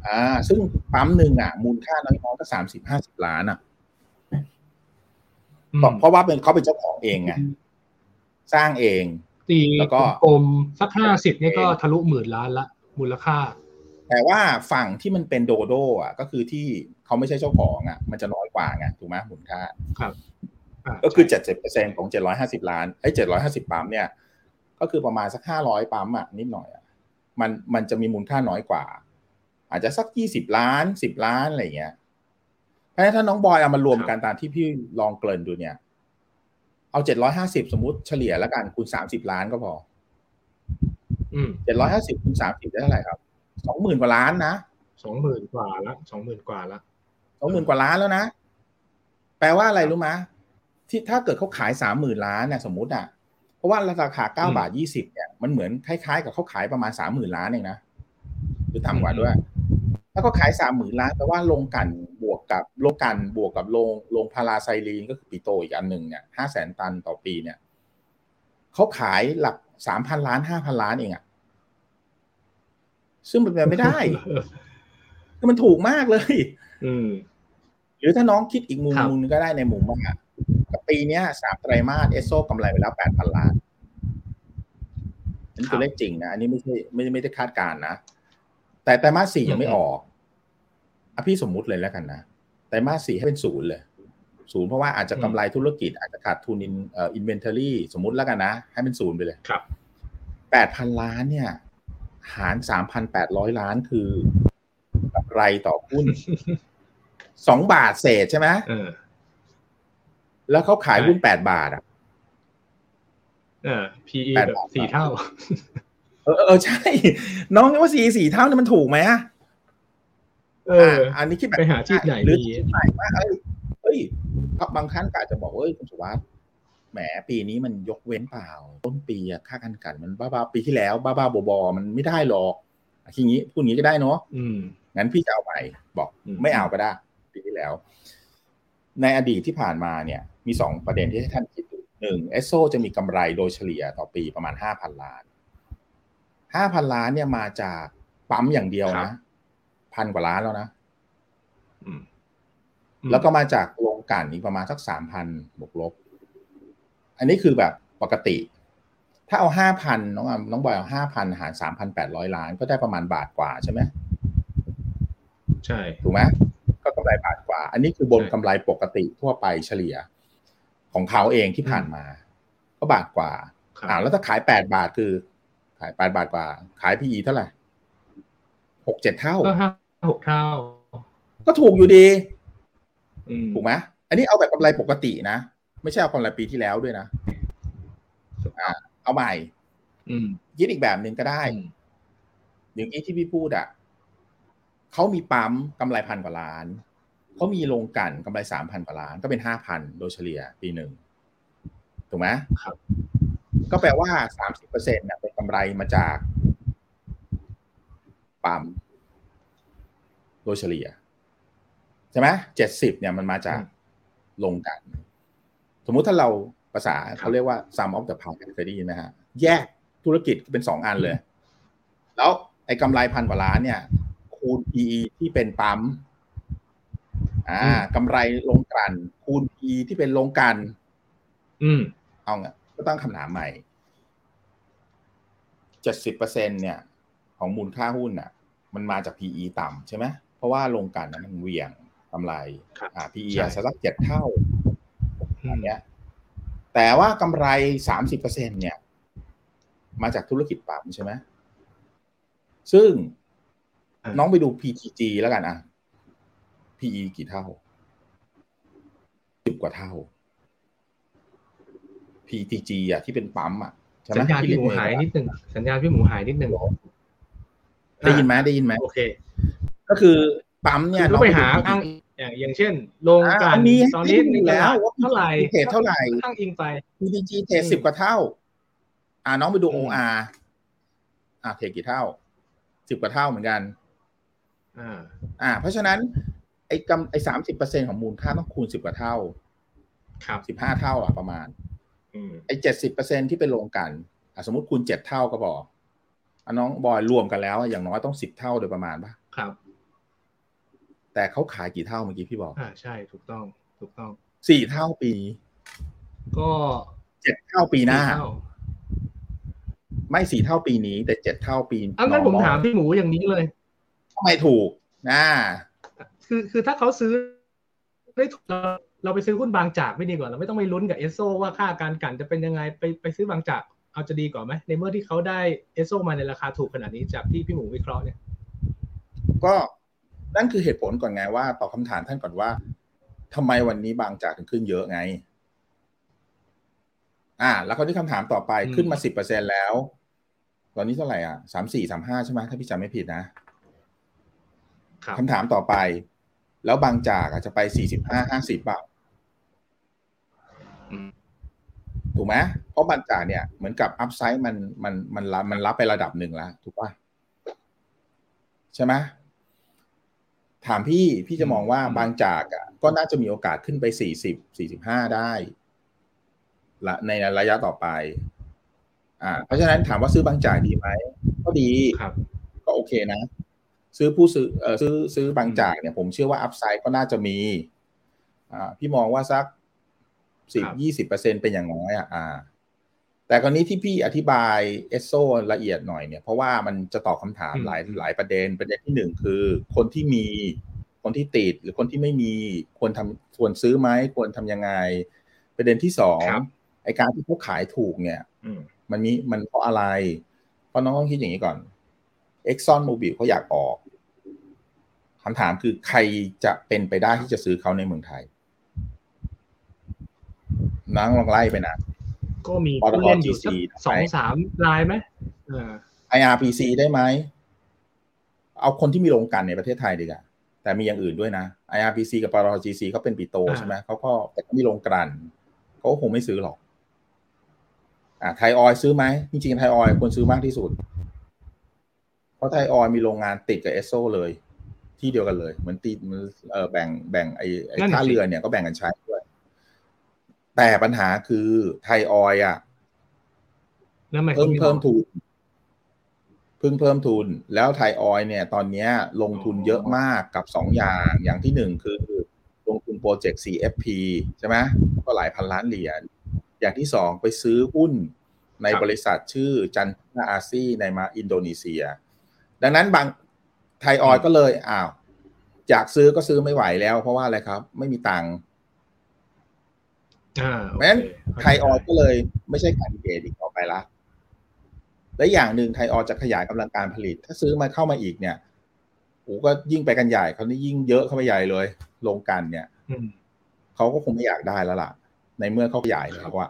B: อ่า ซึ่งปั๊มหนึ่งอะ มูลค่าน้อยๆก็สามสิบห้าสิบล้านอะ
A: อืม
B: เพราะเพราะว่าเป็นเขาเป็นเจ้าของเองไงสร้างเอง
A: ตี
B: แล้วก็
A: กลมๆสักห้าสิบนี่ก็ทะลุหมื่นล้านละมูลค่า
B: แต่ว่าฝั่งที่มันเป็นโดโดอะ ก็คือที่เขาไม่ใช่เจ้าของอะ มันจะน้อยกว่าไงถูกไหมมูลค่า
A: ครับา
B: ก็คือเจ็ดสิบเปอร์เซ็นของเจ็ดร้อยห้าสิบล้านไอ้เจ็ดร้อยห้าสิบปั๊มเนี่ย ก็คือประมาณสักห้าร้อยปั๊มอะนิดหน่อยอะมันมันจะมีมูลค่าน้อยกว่า อาจจะสักยี่สิบล้านสิบล้านอะไรอย่างเงี้ยเพราะฉะนั้นถ้าน้องบอยเอามารวมกันตามที่พี่ลองเกริ่นดูเนี่ย เอาเจ็ดร้อยห้าสิบสมมติเฉลี่ยแล้วกันคูณสามสิบล้านก็พอ
A: อืม
B: เจ็ดร้อยห้าสิบคูณสามสิบได้เท่าไหร่ครับสองหมื่นกว่าล้านนะ
A: สองหมื่นกว่าละสองหมื่นกว่าละ
B: สองหมื่นกว่าล้านแล้วนะ แปลว่าอะไรรู้ไหมที่ถ้าเกิดเขาขายสามหมื่นล้านเนี่ยสมมติอะเพราะว่าราคาเก้าบาทยี่สิบเนี่ยมันเหมือนคล้ายๆ กับเขาขายประมาณสามหมื่นล้านเองนะหรือต่ำกว่าด้วย ถ้าเขาขายสามหมื่นล้านแปลว่าโรงกลั่นบวกกับโรงกลั่นบวกกับโรงโรง paraxylene ก็คือปิโตรอีกอันหนึ่งเนี่ยห้าแสนตันต่อปีเนี่ยเขาขายหลักสามพันล้านห้าพันล้านเองอะซึ่งเป็นไปไม่ได้คือมันถูกมากเลย
A: อืม
B: หรือถ้าน้องคิดอีกมุม
A: ครับ
B: มุมนึงก็ได้ในมุมว่ากับปีเนี้ยสามไตรมาสเอสโซกำไรไปแล้วแปดพันล้านอันนี้ตัวเลขจริงนะ อันนี้ไม่ใช่ไม่ไม่ได้คาดการณ์นะ แต่ไตรมาสสี่ยังไม่ออกอะพี่สมมุติเลยแล้วกันนะไตรมาสสี่ให้เป็นศูนย์เลยศูนย์เพราะว่าอาจจะกำไรธุรกิจอาจจะขาดทุน in เอ่อ inventory สมมุติแล้วกันนะ ให้เป็นศูนย์ไปเลย
A: ครับ
B: แปดพันล้านเนี่ย หารสามพันแปดร้อยล้านคือกำไรต่อหุ้นสองบาทเศษใช่ไหม
A: เออ
B: แล้วเขาขายหุ้นแปดบาทอะ
A: เออ PE
B: แปด
A: แบบ
B: บาท
A: สี่เท่า
B: เออเออใช่ น้องว่าสี่สี่เท่านี่มันถูกไหมอะ
A: เออ
B: อันนี้คิดแบบ
A: ไปหาที่ไหน
B: หรือ
A: ดี
B: คิดใหม่ว่าเอ้ยเฮ้ยบางครั้งก็อาจจะบอกว่าเอ้ยคุณสุวัสด์แหมปีนี้มันยกเว้นเปล่า ต้นปีอะค่าการกันมันบ้าๆปีที่แล้ว บ้าๆบอๆมันไม่ได้หรอกทีนี้พูดอย่างนี้ก็ได้เนาะ
A: อืม
B: งั้นพี่จะเอาใหม่บอก
A: อืม
B: ไม่เอาก็ได้ ปีที่แล้ว ในอดีตที่ผ่านมาเนี่ย มีสองประเด็นที่ให้ท่านคิดดูหนึ่งเอสโซจะมีกำไรโดยเฉลี่ยต่อปีประมาณห้าพันล้าน ห้าพันล้านเนี่ยมาจากปั๊มอย่างเดียว
A: ครั
B: นะ
A: บ
B: พันกว่าล้านแล้วนะ
A: อืม
B: แล้วก็มาจากโรงกลั่นอีกประมาณสักสามพันบวกลบ อันนี้คือแบบปกติ ถ้าเอาห้าพันน้องอำน้องบอยเอาห้าพันหารสามพันแปดร้อยล้าน ก็ได้ประมาณบาทกว่าใช่ไหม
A: ใช่
B: ถูกไหมก็กำไรบาทกว่า อันนี้คือบน
A: ใช่
B: กำไรปกติทั่วไปเฉลี่ย ของเขาเองที่ผ่านมา ก็บาทกว่า
A: ครับ
B: อ่าแล้วถ้าขายแปดบาทคือ ขายแปดบาทกว่า ขาย PE เท่าไหร่หกเจ็ดเท่า
A: ก็ห้าหกเท่า
B: ก็ถูกอยู่ดี
A: อืม
B: ถูกไหมอันนี้เอาแบบกำไรปกตินะ ไม่ใช่เอากำไรปีที่แล้วด้วยนะอ่า เอาใหม่
A: อืม
B: คิดอีกแบบหนึ่งก็ได้
A: อืม
B: อย่างนี้ที่พี่พูดอะเขามีปั๊มกำไรพันกว่าล้านเขามีโรงกลั่นกำไรสามพันกว่าล้านก็เป็นห้าพันโดยเฉลี่ยปีหนึ่งถูกไหม
A: ครับ
B: ก็แปลว่าสามสิบเปอร์เซ็นต์เป็นกำไรมาจากปั๊มโดยเฉลี่ย ใช่ไหมเจ็ดสิบเนี่ยมันมาจากโรงกลั่นสมมุติถ้าเราภาษาเขาเรียกว่า sum of the parts เคยได้ยินไหมฮะ แยกธุรกิจเป็นสองอันเลย แล้วไอ้กำไรพันกว่าล้านเนี่ย คูณ PE ที่เป็นปั๊มอ่ากำไรโรงกลั่นคูณ PE ที่เป็นโรงกลั่น
A: อืม
B: เอาไง ก็ตั้งคำถามใหม่เจ็ดสิบเปอร์เซ็นเนี่ย ของมูลค่าหุ้นน่ะ มันมาจาก PE ต่ำใช่ไหมเพราะว่าโรงกลั่นนะมันเหวี่ยงกำไร
A: ครับ
B: อ่า PE
A: ใช่
B: อาจจะสักเจ็ดเท่า
A: อื
B: อั
A: ม
B: นเนี้ย แต่ว่ากำไรสามสิบเปอร์เซ็นเนี่ย มาจากธุรกิจปั๊มใช่ไหมซึ่ง
A: อ่า
B: น้องไปดู PTG แล้วกันอะ PE กี่เท่าสิบกว่าเท่า PTG อะที่เป็นปั๊มอะใช่ไหม
A: สัญญาณ
B: ที่
A: พี่หมู
B: เล่น
A: หาย
B: เอง
A: นิดหนึ่งสัญญาณพี่หมูหายนิดหนึ่ง
B: ได้ยินไหมได้ยินไหม
A: โอเค
B: ก็คือปั๊มเนี่ย
A: คือไปหา
B: น้
A: อ้าง
B: ไปดู
A: อย่างอย่างเช่นโรง
B: อ่าก
A: ลั่น
B: มี
A: ตอนนี้
B: ให้ดูแล้วว่า
A: เท่าไหร่
B: เทรดเท่าไหร่
A: ข้างอิงไป
B: PTG เทรด
A: อืม
B: สิบกว่าเท่า อ่าน้องไปดู
A: อืม
B: OR อ่าเทรดกี่เท่าสิบกว่าเท่าเหมือนกัน
A: อ่า
B: อ่า เพราะฉะนั้น ไอ้กำไอ้สามสิบเปอร์เซ็นของมูลค่าต้องคูณสิบกว่าเท่า
A: ครับ
B: สิบห้าเท่าอะประมาณ
A: อืม
B: ไอ้เจ็ดสิบเปอร์เซ็นที่เป็นโรงกลันอะสมมติคูณเจ็ดเท่าก็บอกอะน้องบอยรวมกันแล้วอะอย่างน้อยต้องสิบเท่าโดยประมาณปะ
A: ครับ
B: แต่เขาขายกี่เท่าเมื่อกี้พี่บอก
A: อ่าใช่ถูกต้อง ถูกต้อง
B: สี่เท่าปีนี้
A: ก็
B: เจ็ดเท่าปีหน้า
A: สี่เท่
B: ไม่สี่เท่าปีนี้ แต่เจ็ดเท่าปี
A: อะงั้นผม
B: normal
A: ถามพี่หมูอย่างนี้เลย
B: ทำไมถูกนะ
A: คือคือถ้าเขาซื้อได้ถูก เราเราไปซื้อหุ้นบางจากไม่ดีกว่าเราไม่ต้องไปลุ้นกับเอสโซว่าค่าการกลันจะเป็นยังไงไปไปซื้อบางจากเอาจะดีกว่าไหมในเมื่อที่เขาได้เอสโซมาในราคาถูกขนาดนี้จากที่พี่หมูวิเคราะห์เนี่ย
B: ก็นั่นคือเหตุผลก่อนไงว่าตอบคำถามท่านก่อนว่าทำไมวันนี้บางจากถึงขึ้นเยอะไง อ่า แล้วคนที่คำถามต่อไป
A: อืม
B: ขึ้นมาสิบเปอร์เซ็นแล้ว ตอนนี้เท่าไหร่อะสามสี่สามห้าใช่ไหมถ้าพี่จำไม่ผิดนะครับคำถามต่อไป แล้วบางจากอะจะไปสี่สิบห้าห้าสิบเปล่า
A: อืม
B: ถูกไหมเพราะบางจากเนี่ยเหมือนกับอัพไซด์มันมันมันรับมันรับไประดับหนึ่งแล้ว ถูกป่ะใช่ไหมถามพี่พี่จะมองว่า
A: อืม
B: บางจากอะก็น่าจะมีโอกาสขึ้นไปสี่สิบสี่สิบห้าได้ละในระยะต่อไป อ่า เพราะฉะนั้นถามว่าซื้อบางจากดีไหมก็ดี
A: ครับ
B: ก็โอเคนะ ซื้อผู้ซื้อเออซื้อซื้อบางจากเนี่ยผมเชื่อว่าอัพไซด์ก็น่าจะมี อ่า พี่มองว่าสัก สิบ
A: ครับ
B: ยี่สิบเปอร์เซ็นเป็นอย่างน้อยอะอ่า แต่กรณีที่พี่อธิบายเอสโซละเอียดหน่อยเนี่ย เพราะว่ามันจะตอบคำถาม
A: อืม
B: หลายหลายประเด็นประเด็นที่หนึ่งคือ คนที่มีคนที่ติดหรือคนที่ไม่มีควรทำควรซื้อไหมควรทำยังไง ประเด็นที่สอง
A: ครับ
B: ไอการที่เขาขายถูกเนี่ย
A: อืม
B: มันมีมันเพราะอะไร เพราะน้องต้องคิดอย่างนี้ก่อน Exxon Mobil เขาอยากออกคำถามคือใครจะเป็นไปได้ที่จะซื้อเขาในเมืองไทย น้องลองไล่ไปนะ
A: ก็มี
B: ปตท
A: ผู้เล่นอยู่สัก
B: GC
A: สองสามรายไหมเออ
B: IRPC ได้ไหม เอาคนที่มีโรงกลันในประเทศไทยดีกว่าแต่มีอย่างอื่นด้วยนะ IRPC กับปตท GC เขาเป็นปิโต
A: อ่า
B: ใช่ไหมเขาก็แต่เขามีโรงกลั่นเขาก็คงไม่ซื้อหรอก อ่าไทยออยซื้อไหมจริงๆไทยออยควรซื้อมากที่สุด เพราะไทยออยมีโรงงานติดกับเอสโซเลย ที่เดียวกันเลย เหมือนติดเออแบ่งแบ่งไอ้ไอ้ท่าเรือเนี่ยก็แบ่งกันใช้ด้วย แต่ปัญหาคือไทยออยอะเพิ่มเพิ่มทุนเพิ่งเพิ่มทุน แล้วไทยออยเนี่ย ตอนนี้ลงทุนเยอะมากกับสองอย่างอย่างที่หนึ่งคือ ลงทุนโปรเจกต์ CFP ใช่ไหมก็หลายพันล้านเหรียญอย่างที่สองไปซื้อหุ้นในบริษัทชื่อจันทาอาซีในมาอินโดนีเซีย ดังนั้นบางไทยออยก็เลยอ้าวอยากซื้อก็ซื้อไม่ไหวแล้ว เพราะว่าอะไรครับ ไม่มีตังค์ เพราะฉะนั้นไทยออยก็เลยไม่ใช่การเกตอีกต่อไปละ และอย่างหนึ่งไทยออยจะขยายกำลังการผลิต ถ้าซื้อมาเข้ามาอีกเนี่ยโอ้ก็ยิ่งไปกันใหญ่เขานี่ยิ่งเยอะเข้าไปใหญ่เลยลงกันเนี่ยเขาก็คงไม่อยากได้แล้วล่ะ ในเมื่อเขาขยายแล้วว่า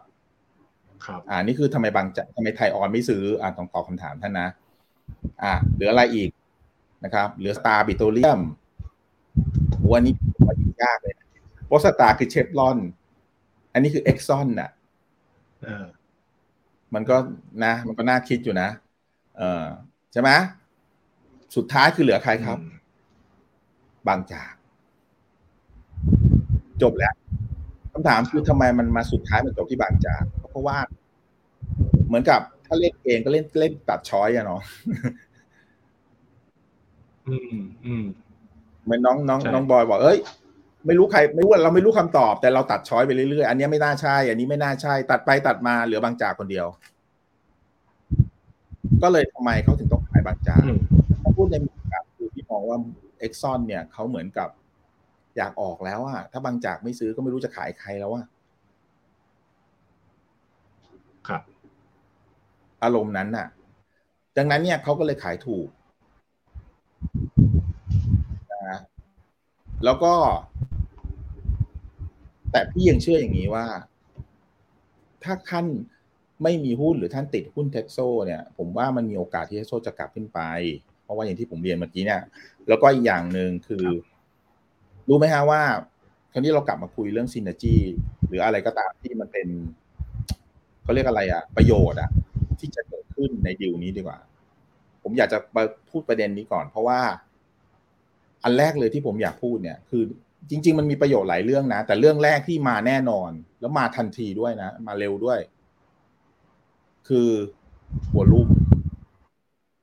A: ครับ
B: อ่า นี่คือทำไมบางจะทำไมไทยออยล์ไม่ซื้อ อ่าต้องตอบคำถามท่านนะ อ่าเหลืออะไรอีกนะครับ เหลือสตาร์ปิโตรเลียมวันนี้มันยากเลยเพราะสตาร์คือเชฟรอน อันนี้คือเอ็กซอนน่ะมันก็นะ มันก็น่าคิดอยู่นะ เออใช่ไหมสุดท้ายคือเหลือใครครับ บางจาก จบแล้วคำถามคือทำไมมันมาสุดท้ายมันจบที่บางจากเพราะว่า เหมือนกับถ้าเล่นเองก็เล่นเล่นตัดช้อยอะเนาะ
A: อืมอืม
B: เหมือนน้องน้องน้องบอยบอกเอ้ย ไม่รู้ใครไม่รู้เราไม่รู้คำตอบ แต่เราตัดช้อยไปเรื่อยๆ อันนี้ไม่น่าใช่ อันนี้ไม่น่าใช่ ตัดไปตัดมาเหลือบางจากคนเดียว ก็เลยทำไมเขาถึงต้องขายบางจากถ้าพูดในมุมกับคือที่มองว่าเอ็กซอนเนี่ยเขาเหมือนกับอยากออกแล้วอะถ้าบางจากไม่ซื้อก็ไม่รู้จะขายใครแล้วอะ
A: ครับ
B: อารมณ์นั้นน่ะ ดังนั้นเนี่ยเขาก็เลยขายถูกนะแล้วก็ แต่พี่ยังเชื่ออย่างนี้ว่า ถ้าท่านไม่มีหุ้นหรือท่านติดหุ้นเอสโซ่เนี่ย ผมว่ามันมีโอกาสที่เอสโซ่จะกลับขึ้นไป เพราะว่าอย่างที่ผมเรียนเมื่อกี้เนี่ย แล้วก็อีกอย่างหนึ่งคือ รู้ไหมฮะว่าคราวนี้เรากลับมาคุยเรื่อง synergy หรืออะไรก็ตามที่มันเป็นเขาเรียกอะไรอะประโยชน์อะที่จะเกิดขึ้นในดิวนี้ดีกว่า ผมอยากจะพูดประเด็นนี้ก่อน เพราะว่า อันแรกเลยที่ผมอยากพูดเนี่ย คือ จริง ๆ มันมีประโยชน์หลายเรื่องนะ แต่เรื่องแรกที่มาแน่นอน แล้วมาทันทีด้วยนะ มาเร็วด้วย คือหัวลุ่ม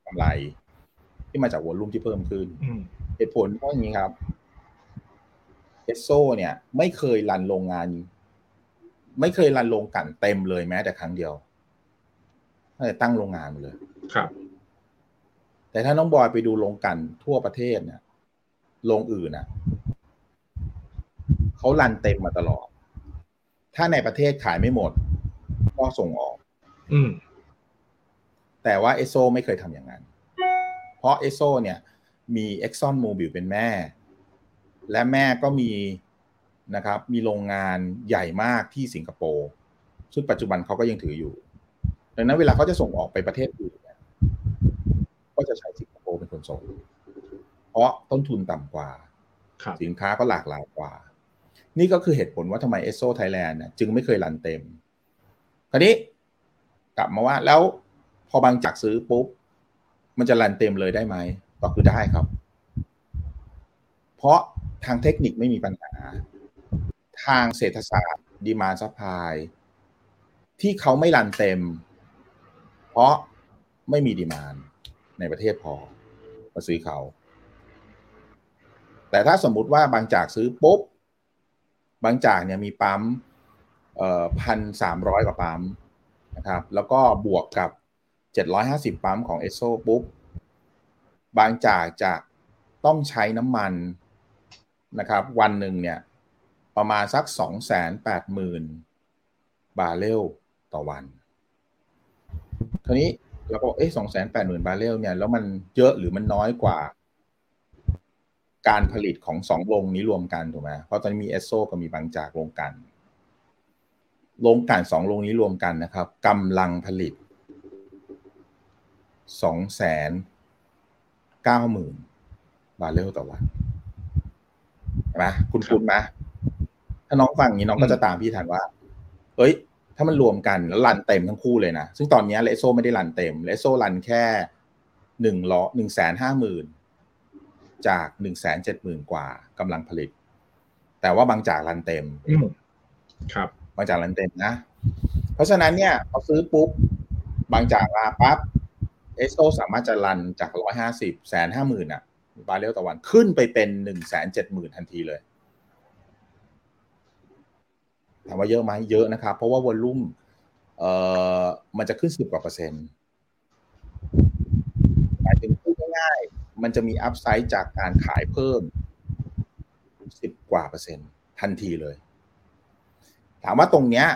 B: กำไร ที่มาจากหัวลุ่มที่เพิ่มขึ้นเหตุผลเพราะอย่างนี้ครับเอสโซเนี่ย ไม่เคยรันโรงงาน ไม่เคยรันโรงกันเต็มเลยแม้แต่ครั้งเดียวแต่ตั้งโรงงานเลย
A: ครับ
B: แต่ถ้าน้องบอยไปดูโรงกันทั่วประเทศเนี่ยโรงอื่นน่ะ เขา run เต็มมาตลอด ถ้าในประเทศขายไม่หมด ก็ส่งออก
A: อืม
B: แต่ว่าเอสโซไม่เคยทำอย่างนั้น เพราะเอสโซเนี่ย มีเอ็กซอนโมบิลเป็นแม่ และแม่ก็มีนะครับ มีโรงงานใหญ่มากที่สิงคโปร์ซึ่งปัจจุบันเขาก็ยังถืออยู่ดังนั้นเวลาเขาจะส่งออกไปประเทศอื่นก็จะใช้สิงคโปร์เป็นคนส่ง เพราะต้นทุนต่ำกว่า สินค้าก็หลากหลายกว่า นี่ก็คือเหตุผลว่าทำไมเอสโซไทยแลนด์จึงไม่เคย run เต็ม คราวนี้กลับมาว่าแล้วพอบางจากซื้อปุ๊บ มันจะ run เต็มเลยได้ไหมก็คือได้ครับ เพราะทางเทคนิคไม่มีปัญหา ทางเศรษฐศาสตร์ demand supplyที่เขาไม่รันเต็ม เพราะไม่มีดีมานในประเทศพอมาซื้อเขา แต่ถ้าสมมุติว่าบางจากซื้อปุ๊บ บางจากเนี่ยมีปั๊มพันสามร้อยกว่าปั๊มนะครับแล้วก็บวกกับเจ็ดร้อยห้าสิบปั๊มของเอสโซปุ๊บบางจากจะต้องใช้น้ำมันนะครับวันหนึ่งเนี่ยประมาณสักสองแสนแปดหมื่นบาร์เรลต่อวันคราวนี้เราก็เอ๊ะสองแสนแปดหมื่นบาร์เรลเนี่ยแล้วมันเยอะหรือมันน้อยกว่า การผลิตของสองโรงนี้รวมกันถูกไหมเพราะตอนนี้มีเอสโซกับมีบางจากโรงกลั่นโรงกลั่นสองโรงนี้รวมกันนะครับกำลังผลิตสองแสนเก้าหมื่นบาร์เรลต่อวันนะคุณคุณไหมถ้าน้องฟังอย่างนี้น้องก็จะตามพี่ทันว่าเฮ้ย ถ้ามันรวมกันแล้ว run เต็มทั้งคู่เลยนะ ซึ่งตอนนี้เอสโซไม่ได้ run เต็มเอสโซ run แค่หนึ่งล้อหนึ่งแสนห้าหมื่น จากหนึ่งแสนเจ็ดหมื่นกว่ากำลังผลิต แต่ว่าบางจาก run เต็ม
A: ครับ
B: บางจาก run เต็มนะ เพราะฉะนั้นเนี่ยพอซื้อปุ๊บ บางจากมาปั๊บเอสโซสามารถจะรันจากร้อยห้าสิบแสนห้าหมื่นอะบาเรลต่อวันขึ้นไปเป็นหนึ่งแสนเจ็ดหมื่นทันทีเลยถามว่าเยอะไหมเยอะนะครับ เพราะว่าวอลลุ่มเอ่อมันจะขึ้นสิบกว่าเปอร์เซ็นต์หมายถึงพูดง่ายๆ มันจะมีอัพไซด์จากการขายเพิ่มสิบกว่าเปอร์เซ็นต์ทันทีเลย ถามว่าตรงเนี้ย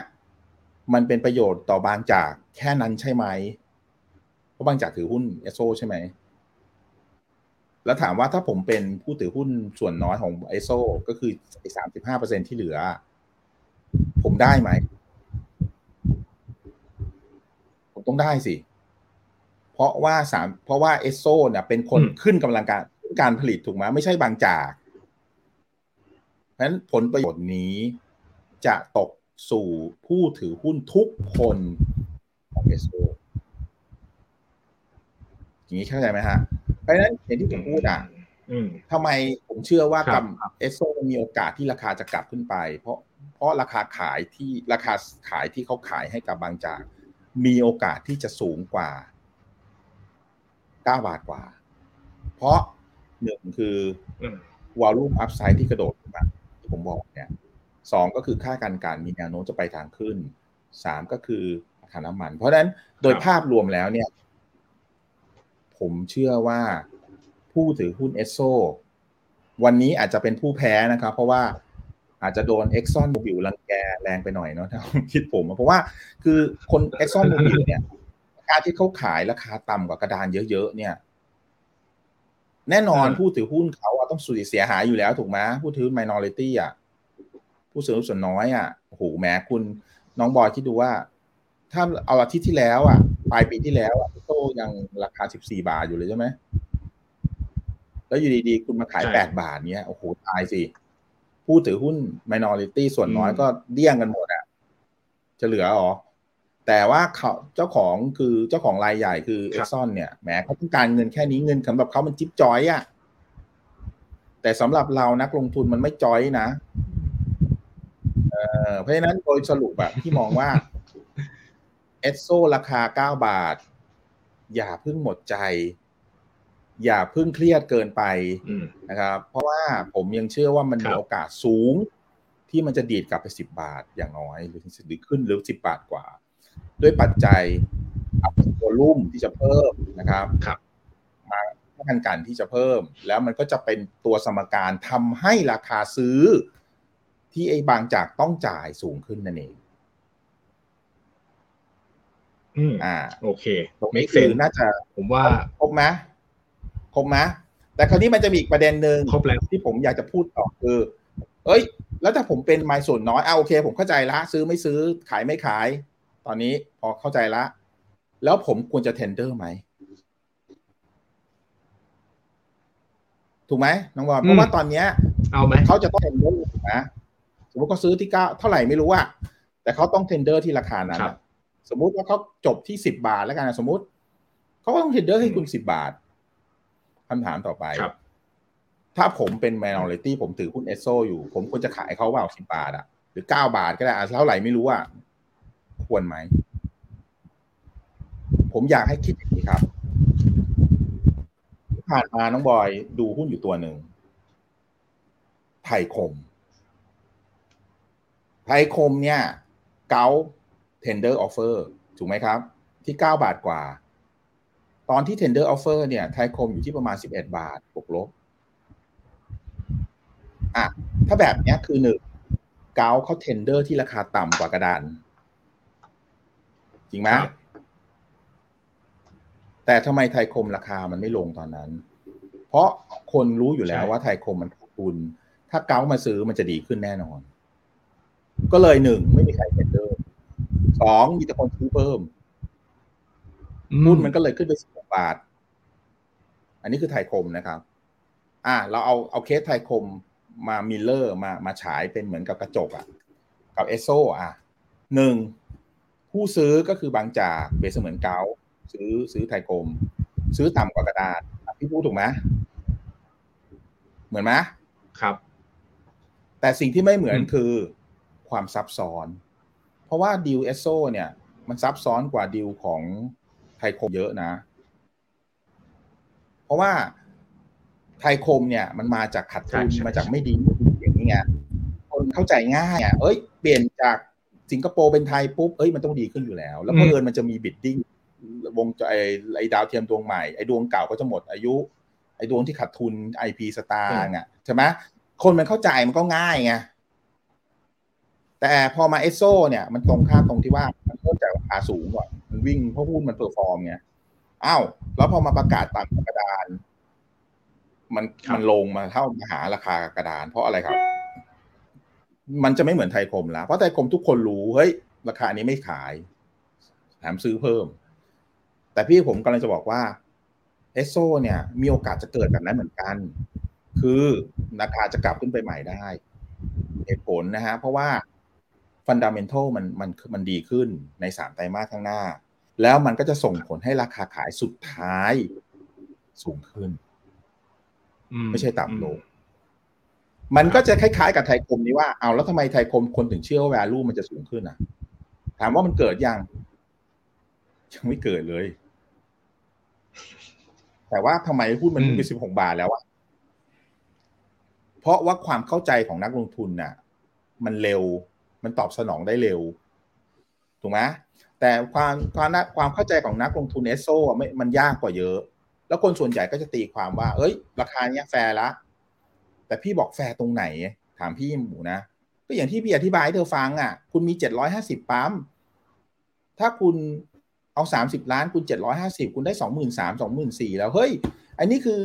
B: มันเป็นประโยชน์ต่อบางจากแค่นั้นใช่ไหม เพราะบางจากถือหุ้นเอสโซใช่ไหม แล้วถามว่าถ้าผมเป็นผู้ถือหุ้นส่วนน้อยของเอสโซก็คือสามสิบห้าเปอร์เซ็นที่เหลือ ผมได้ไหม ผมต้องได้สิเพราะว่าสามเพราะว่าเอสโซเนี่ยเป็นคนขึ้นกำลังการการผลิตถูกไหมไม่ใช่บางจากเพราะฉะนั้นผลประโยชน์นี้จะตกสู่ผู้ถือหุ้นทุกคนของเอสโซอย่างนี้เข้าใจไหมฮะ เพราะฉะนั้นอย่างที่ผมพูดอะทำไมผมเชื่อว่ากับเอสโซมีโอกาสที่ราคาจะกลับขึ้นไป เพราะเพราะราคาขายที่ราคาขายที่เขาขายให้กับบางจาก มีโอกาสที่จะสูงกว่า 9บาทกว่า เพราะหนึ่งคือ volume upside ที่กระโดดมาที่ผมบอกเนี่ยสองก็คือค่าการกลั่นมีแนวโน้มจะไปทางขึ้นสามก็คือราคาน้ำมัน เพราะฉะนั้นโดยภาพรวมแล้วเนี่ย ผมเชื่อว่าผู้ถือหุ้นเอสโซวันนี้อาจจะเป็นผู้แพ้นะครับ เพราะว่าอาจจะโดนเอ็กซอนโมบิลรังแกแรงไปหน่อยเนาะถ้าคิดผมเพราะว่าคือคนเอ็กซอนโมบิลเนี่ย การที่เขาขายราคาต่ำกว่ากระดานเยอะๆเนี่ย แน่นอนผู้ถือหุ้นเขาต้องสูญเสียหายอยู่แล้วถูกไหมผู้ถือ minority อะผู้ถือส่วนน้อยอะโอ้โหแม้คุณน้องบอยคิดดูว่า ถ้าเอาอาทิตย์ที่แล้ว อะปลายปีที่แล้วอะโตยังราคาสิบสี่บาทอยู่เลยใช่ไหมแล้วอยู่ดีๆ คุณมาขายแปดบาทเนี้ยโอ้โหตายสิผู้ถือหุ้น minority ส่วนน้อยก็เดี้ยงกันหมดอะจะเหลือหรอ แต่ว่าเขาเจ้าของคือเจ้าของรายใหญ่คือเอ็กซอนเนี่ยแหมเขาต้องการเงินแค่นี้เงินสำหรับเขามันจิ๊บจอยอะแต่สำหรับเรานักลงทุนมันไม่จอยนะเพราะฉะนั้นโดยสรุปแบบที่มองว่าเอสโซราคาเก้าบาท อย่าเพิ่งหมดใจ อย่าเพิ่งเครียดเกินไปนะครับ เพราะว่าผมยังเชื่อว่ามันมีโอกาสสูง ที่มันจะดีดกลับไปสิบบาทอย่างน้อยหรือหรือขึ้นหรือสิบบาทกว่า ด้วยปัจจัยตัวรุ่มที่จะเพิ่มนะครับ
A: ครับ
B: มาการกันที่จะเพิ่ม แล้วมันก็จะเป็นตัวสมการทำให้ราคาซื้อ ที่ไอ้บางจากต้องจ่ายสูงขึ้นนั่นเอง
A: อืมอ่า โอเค
B: ตรงนี้คือน่าจะ
A: ผมว่า
B: ครบไหมครบไหมแต่คราวนี้มันจะมีอีกประเด็นหนึ่ง
A: ครบแล้ว
B: ที่ผมอยากจะพูดต่อคือ เอ้ย แล้วถ้าผมเป็นไมส่วนน้อยอ่าโอเค ผมเข้าใจละ ซื้อไม่ซื้อขายไม่ขาย ตอนนี้พอเข้าใจละ แล้วผมควรจะ tender ไหม ถูกไหมน้องบอลเพราะว่าตอนเนี้ย
A: เอาไหม
B: เขาจะต้อง tender นะสมมติเขาซื้อที่เก้าเท่าไหร่ไม่รู้อะแต่เขาต้อง tender ที่ราคานั้นสมมุติว่าเขาจบที่สิบบาทแล้วกันสมมุติเขาก็ต้องเทนเดอร์ให้คุณสิบบาทคำถามต่อไปถ้าผมเป็น minority ผมถือหุ้นเอสโซอยู่ ผมควรจะขายเขาเปล่าสิบบาทอะหรือเก้าบาทก็ได้เท่าไหร่ไม่รู้อะ ควรไหม ผมอยากให้คิดอย่างนี้ครับ ผ่านมาน้องบอยดูหุ้นอยู่ตัวหนึ่ง ไทยคม ไทยคมเนี่ย Gulf tender offer ถูกไหมครับ ที่เก้าบาทกว่า ตอนที่ tender offer เนี่ย ไทยคมอยู่ที่ประมาณสิบเอ็ดบาทบวกลบอะถ้าแบบนี้คือหนึ่ง Gulf เขา tender ที่ราคาต่ำกว่ากระดาน จริงไหมแต่ทำไมไทยคมราคามันไม่ลงตอนนั้น เพราะคนรู้อยู่แล้วว่าไทยคมมันขาดทุน ถ้าเกามาซื้อมันจะดีขึ้นแน่นอน ก็เลยหนึ่งไม่มีใคร tender สองมีแต่คนซื้อเพิ่มหุ้นมันก็เลยขึ้นไปสิบบาท อันนี้คือไทยคมนะครับ อ่า เราเอาเอาเคสไทยคมมา mirror มามาฉายเป็นเหมือนกับกระจกอะ่ะ กับเอสโซอะหนึ่ง ผู้ซื้อก็คือบางจาก base เหมือน Gulf ซื้อซื้อไทยคมซื้อต่ำกว่ากระดานพี่พูดถูกไหมเหมือนไหม
A: ครับ
B: แต่สิ่งที่ไม่เหมือนคือความซับซ้อน เพราะว่าดิวเอสโซเนี่ย มันซับซ้อนกว่าดิวของไทยคมเยอะนะ เพราะว่าไทยคมเนี่ย มันมาจากขาดทุนมาจากไม่ดีอย่างนี้ไงคนเข้าใจง่ายอะเอ้ย เปลี่ยนจาก สิงคโปร์เป็นไทยปุ๊บเอ้ยมันต้องดีขึ้นอยู่แล้ว แล้วเผอิญมันจะมี biddingวงไอไอดาวเทียมดวงใหม่ไอดวงเก่าก็จะหมดอายุ ไอดวงที่ขาดทุน IPSTAR อะใช่ไหมคนมันเข้าใจมันก็ง่ายไงแต่พอมาเอสโซเนี่ยมันตรงข้ามตรงที่ว่ามันเริ่มจากราคาสูงก่อนมันวิ่งเพราะหุ้นมัน perform ไงอ้าวแล้วพอมาประกาศตามกระดาน มันมันลงมาเท่ามาหาราคากระดาน เพราะอะไรครับ มันจะไม่เหมือนไทยคมแล้วเพราะไทยคมทุกคนรู้เฮ้ยราคานี้ไม่ขายแถมซื้อเพิ่ม แต่พี่ผมกำลังจะบอกว่าเอสโซเนี่ยมีโอกาสจะเกิดแบบนั้นเหมือนกัน คือราคาจะกลับขึ้นไปใหม่ได้เหตุผลนะฮะเพราะว่าฟันดัมเมนทัลมันมันมันดีขึ้นในสามไตรมาสข้างหน้า แล้วมันก็จะส่งผลให้ราคาขายสุดท้ายสูงขึ้น ไม่ใช่ต่ำลง มันก็จะคล้ายๆกับไทยคมนี้ว่าเอาแล้วทำไมไทยคมคนถึงเชื่อว่า value มันจะสูงขึ้นอะ ถามว่ามันเกิดยัง ยังไม่เกิดเลย แต่ว่าทำไมหุ้นมันเป็นสิบหกบาทแล้วอะเพราะว่าความเข้าใจของนักลงทุนน่ะ มันเร็ว มันตอบสนองได้เร็ว ถูกไหมแต่ความความความเข้าใจของนักลงทุนเอสโซไม่มันยากกว่าเยอะ แล้วคนส่วนใหญ่ก็จะตีความว่า เอ้ย ราคาเนี้ยแฟร์ละ แต่พี่บอกแฟร์ตรงไหน ถามพี่หมูนะ ก็อย่างที่พี่อธิบายให้เธอฟังอะ คุณมีเจ็ดร้อยห้าสิบปั๊ม ถ้าคุณเอาสามสิบล้านคุณเจ็ดร้อยห้าสิบคุณได้สองหมื่นสามสองหมื่นสี่แล้ว เฮ้ย อันนี้คือ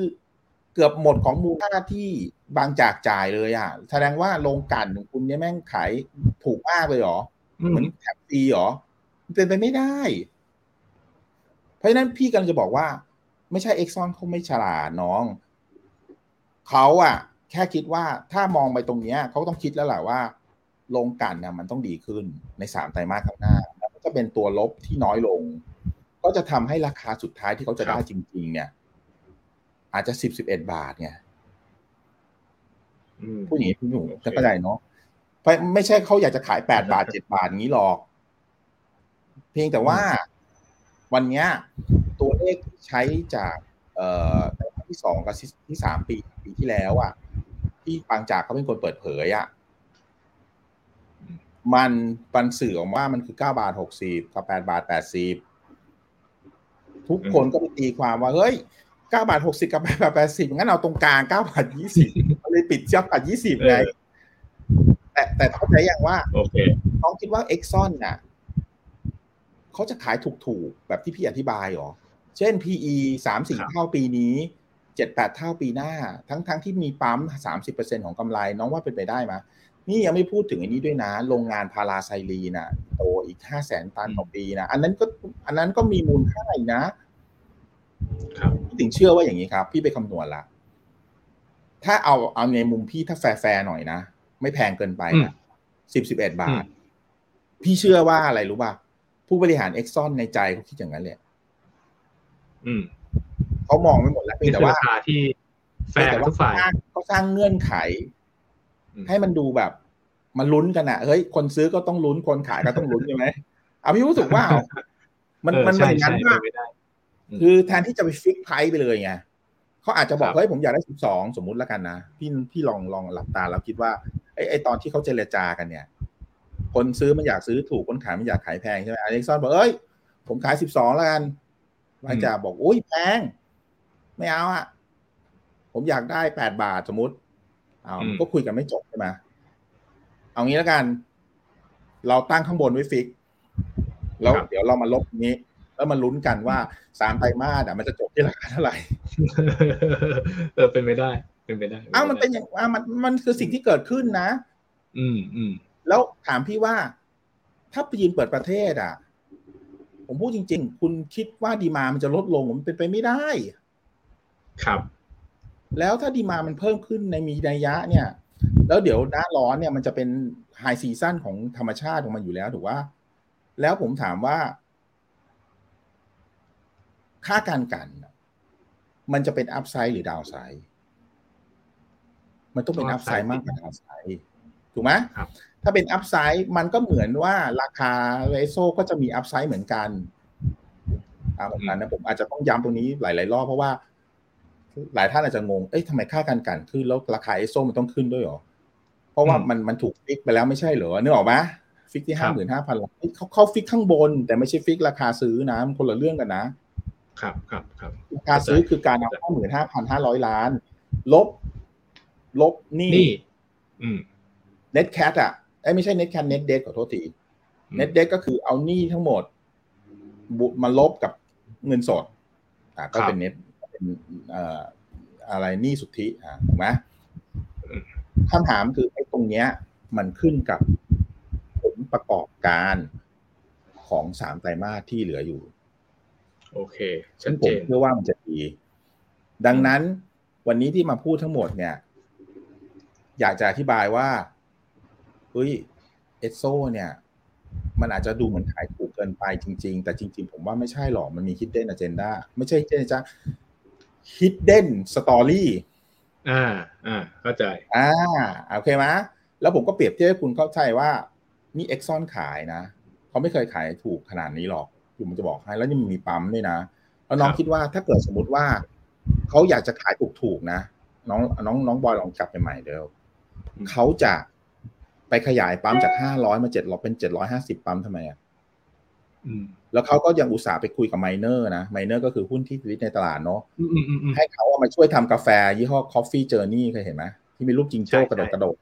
B: เกือบหมดของมูลค่าที่บางจากจ่ายเลยอะ แสดงว่าโรงกลั่นของคุณเนี่ยแม่งขายถูกมากเลยหรอ เหมือนแถมฟรีหรอ เป็นไปไม่ได้ เพราะฉะนั้นพี่กำลังจะบอกว่า ไม่ใช่เอ็กซอนเขาไม่ฉลาดน้อง เขาอะ แค่คิดว่าถ้ามองไปตรงเนี้ยเขาต้องคิดแล้วแหละว่าลงกันเนี่ยมันต้องดีขึ้นในสามไตรมาสข้างหน้าแล้วก็เป็นตัวลบที่น้อยลง ก็จะทำให้ราคาสุดท้ายที่เขาจะได้จริง ๆ เนี่ย อาจจะสิบสิบเอ็ดบาทไงผู้หญิงผู้หนุ่มจะเข้าใจเนาะไม่ใช่เขาอยากจะขายแปดบาทเจ็ดบาทงี้หรอก เพียงแต่ว่า วันนี้ตัวเลขใช้จาก เอ่อที่สองกับที่สามปีปีที่แล้วอะ ที่บางจากเขาเป็นคนเปิดเผยอะมันปันสื่อออกว่ามันคือเก้าบาทหกสิบกับแปดบาทแปดสิบทุกคนก็ไปตีความว่า เฮ้ยเก้าบาทหกสิบกับแปดบาทแปดสิบงั้นเอาตรงกลางเก้าบาทยี่สิบเลยปิดเจ้าบาทยี่สิบไงแต่แต่เข้าใจอย่างว่า
A: โอเค
B: น้องคิดว่าเอ็กซอนน่ะเขาจะขายถูกๆ แบบที่พี่อธิบายหรอ เช่น PE สามสี่เท่าปีนี้ เจ็ดแปดเท่าปีหน้า ทั้งทั้งที่มีปั๊มสามสิบเปอร์เซ็นของกำไร น้องว่าเป็นไปได้ไหมนี่ยังไม่พูดถึงอันนี้ด้วยนะ โรงงานพาราไซลีน่ะโตอีกห้าแสนตันต่อปีนะ อันนั้นก็อันนั้นก็มีมูลค่าอีกนะพี่ถึงเชื่อว่าอย่างนี้ครับ พี่ไปคำนวณละ ถ้าเอาเอาในมุมพี่ถ้าแฟร์หน่อยนะ ไม่แพงเกินไปนะสิบสิบเอ็ดบาท พี่เชื่อว่าอะไรรู้ป่ะ ผู้บริหารเอ็กซอนในใจเขาคิดอย่างนั้นเลย เขามองไม่หมดแล้วแต่ว่า
A: ที่แฟร์ทุกฝ่าย
B: เขาสร้างเงื่อนไข ให้มันดูแบบ มันลุ้นกันอะเฮ้ยคนซื้อก็ต้องลุ้นคนขายก็ต้องลุ้นใช่ไหมเอาพี่รู้สึกว่า มันมันเหมือนกันว่าคือแทนที่จะไปฟิกไพร์ไปเลยไงเขาอาจจะบอกเฮ้ยผมอยากได้สิบสองสมมุติแล้วกันนะพี่พี่ลองลองหลับตาแล้วคิดว่าไอ้ไอตอนที่เขาเจรจากันเนี่ย คนซื้อมันอยากซื้อถูกคนขายมันอยากขายแพงใช่ไหมอเล็กซอนบอกเอ้ยผมขายสิบสองแล้วกันบางจ่าบอกอุ้ยแพง ไม่เอาอะผมอยากได้แปดบาทสมมติเอาก็คุยกันไม่จบใช่ไหมเอางี้แล้วกัน เราตั้งข้างบนไว้ฟิก แล้วเดี๋ยวเรามาลบนี้ แล้วมาลุ้นกันว่าสามไตรมาสอะมันจะจบที่ราคาเท่าไหร่
A: เออเป็นไปได้ เป็นไปได้
B: อ้าวมันเป็นอย่างอ่ามันมันคือสิ่งที่เกิดขึ้นนะ
A: อืมอืม
B: แล้วถามพี่ว่า ถ้าจีนเปิดประเทศอะ ผมพูดจริง ๆ คุณคิดว่าดีมามันจะลดลง มันเป็นไปไม่ได้
A: ครับ
B: แล้วถ้า demand มันเพิ่มขึ้นในมีนัยยะเนี่ย แล้วเดี๋ยวหน้าร้อนเนี่ยมันจะเป็น high season ของธรรมชาติของมันอยู่แล้วถูกป่ะ แล้วผมถามว่า ค่าการกลั่น มันจะเป็น upside หรือ downside มันต้องเป็น upside มากกว่า downside ถูกไหมถ้าเป็น upside มันก็เหมือนว่าราคาเอสโซก็จะมี upside เหมือนกันตามผมนั้นนะผมอาจจะต้องย้ำตรงนี้หลาย ๆ รอบเพราะว่า หลายท่านอาจจะงง เอ้ยทำไมค่าการกลั่นขึ้นแล้วราคาเอสโซมันต้องขึ้นด้วยหรอ เพราะว่ามันมันถูก fix ไปแล้วไม่ใช่เหรอนึกออกไหม fix ที่ห้าหมื่นห้าพันเขาเขา fix ข้างบน แต่ไม่ใช่ fix ราคาซื้อนะมันคนละเรื่องกันนะ
A: ครับครับครับ
B: ราคาซื้อคือการเอาห้าหมื่นห้าพันห้าร้อยล้าน ลบ ลบนี่ net cash อะไอ้ไม่ใช่ net cash net debt ขอโทษทีเน็ตเดทก็คือเอานี่ทั้งหมดบุมาลบกับเงินสดอ่าก็เป็นเน็ต เป็นอะไรนี่สุทธิอ่าถูกไหมคำถามคือไอ้ตรงเนี้ย มันขึ้นกับผลประกอบการของสามไตรมาสที่เหลืออยู่
A: โอเค
B: ฉันผมเชื่อว่ามันจะดี ดังนั้นวันนี้ที่มาพูดทั้งหมดเนี่ย อยากจะอธิบายว่าเฮ้ยเอสโซเนี่ย มันอาจจะดูเหมือนขายถูกเกินไปจริง ๆ แต่จริง ๆ ผมว่าไม่ใช่หรอกมันมี hidden agenda ไม่ใช่ hidden agenda hidden story
A: อ่าอ่าเข้าใจ
B: อ่าโอเคไหมแล้วผมก็เปรียบเทียบให้คุณเข้าใจว่า นี่เอ็กซอนขายนะเขาไม่เคยขายถูกขนาดนี้หรอกคือมันจะบอกให้แล้วนี่มันมีปั๊มด้วยนะแล้วน้องคิดว่าถ้าเกิดสมมติว่าเขาอยากจะขายถูกๆนะ น้องน้องน้องบอยลองกลับไปใหม่เดี๋ยวเขาจะไปขยายปั๊มจากห้าร้อยมาเจ็ดร้อยเป็นเจ็ดร้อยห้าสิบปั๊มทำไมอะ แล้วเขาก็ยังอุตส่าห์ไปคุยกับไมเนอร์นะไมเนอร์ก็คือหุ้นที่ list ในตลาดเนาะให้เขาเอามาช่วยทำกาแฟยี่ห้อ Coffee Journey เคยเห็นไหมที่มีรูปจิงโจ้กระโดดกระโดด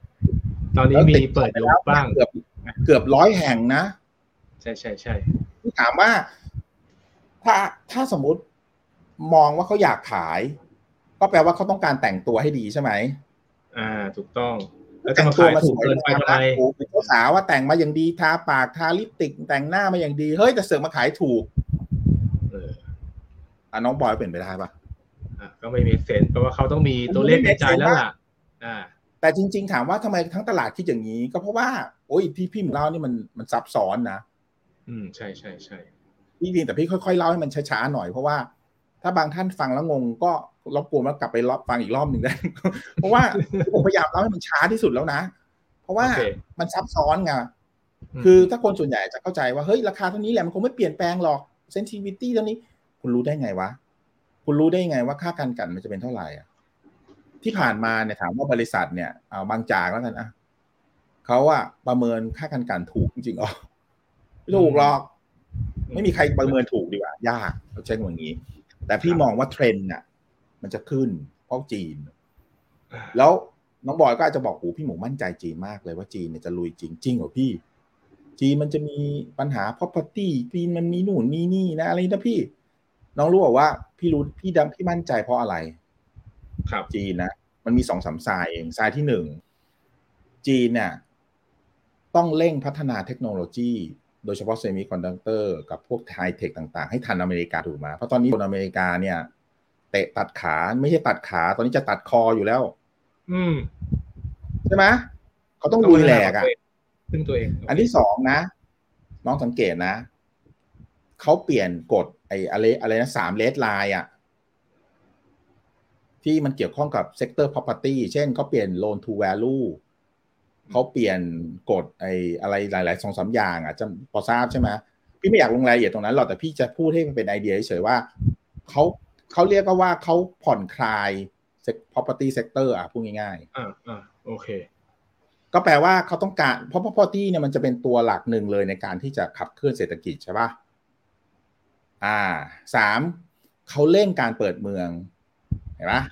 A: ตอนนี้มีเปิดอยู่บ้าง
B: เกือบเกือบร้อยแห่งนะ
A: ใช่ใช่ใช่
B: ที่ถามว่า ถ้าถ้าสมมุติมองว่าเขาอยากขาย ก็แปลว่าเขาต้องการแต่งตัวให้ดีใช่ไหม
A: อ่า ถูกต้อง
B: แล้วแต่งตัวมาสวยเกินไปทำไมเป็นเจ้าสาวว่าแต่งมาอย่างดีทาปากทาลิปติกแต่งหน้ามาอย่างดีเฮ้ยแต่เสือกมาขายถูก เอออะน้องบอยเป็นไปได้ปะ
A: อะก็ไม่มีเซนเพราะว่าเขาต้องมีตัวเลขในใจแล้วล่ะ อ่า
B: แต่จริง ๆ ถามว่าทำไมทั้งตลาดคิดอย่างนี้ ก็เพราะว่าโอ้ยที่พี่มเล่านี่มันมันซับซ้อนนะ
A: อืมใช่ใช่ใช่
B: พี่จริงแต่พี่ค่อยๆเล่าให้มันช้าๆหน่อยเพราะว่า ถ้าบางท่านฟังแล้วงงก็ รบกวนแล้วกลับไปรอบฟังอีกรอบหนึ่งได้ เพราะว่าผมพยายามเล่าให้มันช้าที่สุดแล้วนะ เพราะว่ามันซับซ้อนไงคือถ้าคนส่วนใหญ่จะเข้าใจว่าเฮ้ยราคาเท่านี้แหละมันคงไม่เปลี่ยนแปลงหรอกเซนซิวิตี้เท่านี้ คุณรู้ได้ไงวะ คุณรู้ได้ไงว่าค่าการกันมันจะเป็นเท่าไหร่อะที่ผ่านมาเนี่ยถามว่าบริษัทเนี่ยเอาบางจากแล้วกันอะเขาอะประเมินค่าการกันถูกจริงๆอ๋อไม่ถูกหรอกไม่มีใครประเมินถูกดีกว่ายากเราใช้อย่างนี้ แต่พี่มองว่าเทรนด์น่ะ มันจะขึ้นเพราะจีน แล้วน้องบอยก็อาจจะบอกโอ้พี่หมูมั่นใจจีนมากเลยว่าจีนเนี่ยจะลุยจริงจริงเหรอพี่ จีนมันจะมีปัญหา property จีนมันมีหนู่นมีนี่นะอะไรนะพี่ น้องรู้บอกว่า พี่รู้พี่ดำพี่มั่นใจเพราะอะไร
A: ครับ
B: จีนนะมันมีสองสามสายเองสายที่หนึ่งจีนเนี่ยต้องเร่งพัฒนาเทคโนโลยีโดยเฉพาะเซมิคอนดักเตอร์กับพวกไฮเทคต่าง ๆ ให้ทันอเมริกาถูกไหมเพราะตอนนี้คนอเมริกาเนี่ย เตะตัดขา ไม่ใช่ตัดขา ตอนนี้จะตัดคออยู่แล้ว
A: อืม
B: ใช่ไหมเขาต้องลุยแหลกอะ
A: ซึ่งตัวเอง
B: อันที่สองนะ น้องสังเกตนะเขาเปลี่ยนกฎไอ้อะไรอะไรนะสาม red line อะที่มันเกี่ยวข้องกับเซกเตอร์ property เช่นเขาเปลี่ยน loan to value เขาเปลี่ยนกฎไอ้อะไรหลายๆสองสามอย่างอะจะพอทราบใช่ไหมพี่ไม่อยากลงรายละเอียดตรงนั้นหรอกแต่พี่จะพูดให้มันเป็นไอเดียเฉยๆว่าเขา เขาเรียกก็ว่าเขาผ่อนคลาย property sector อะพูดง่าย
A: ๆอ่าอ่าโอเค
B: ก็แปลว่าเขาต้องการเพราะ property เนี่ยมันจะเป็นตัวหลักหนึ่งเลยในการที่จะขับเคลื่อนเศรษฐกิจใช่ป่ะอ่าสามเขาเร่งการเปิดเมืองเห็นปะ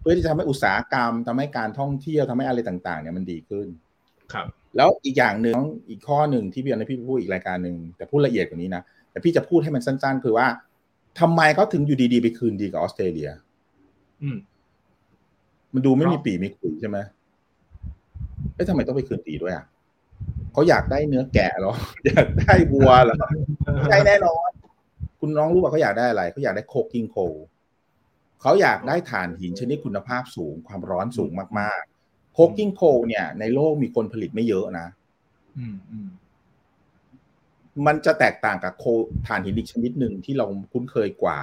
B: เพื่อที่จะทำให้อุตสาหกรรมทำให้การท่องเที่ยวทำให้อะไรต่างๆ เนี่ยมันดีขึ้น
A: ครับ
B: แล้วอีกอย่างหนึ่งอีกข้อหนึ่งที่พี่อนพี่พูดอีกรายการหนึ่งแต่พูดละเอียดกว่านี้นะแต่พี่จะพูดให้มันสั้น ๆ คือว่า ทำไมเขาถึงอยู่ดีๆ ไปคืนดีกับออสเตรเลีย
A: อืม
B: มันดูไม่มีปีมีขุยใช่ไหมเอ๊ะทำไมต้องไปคืนดีด้วยอะเขาอยากได้เนื้อแกะหรอ อยากได้วัวเหรอใช่แน่นอน คุณน้องรู้ว่าเขาอยากได้อะไรเขาอยากได้ coking coal เขาอยากได้ถ่านหินชนิดคุณภาพสูง ความร้อนสูงมากๆ coking coal เนี่ย ในโลกมีคนผลิตไม่เยอะนะ มันจะแตกต่างกับ coal ถ่านหินอีกชนิดหนึ่งที่เราคุ้นเคยกว่า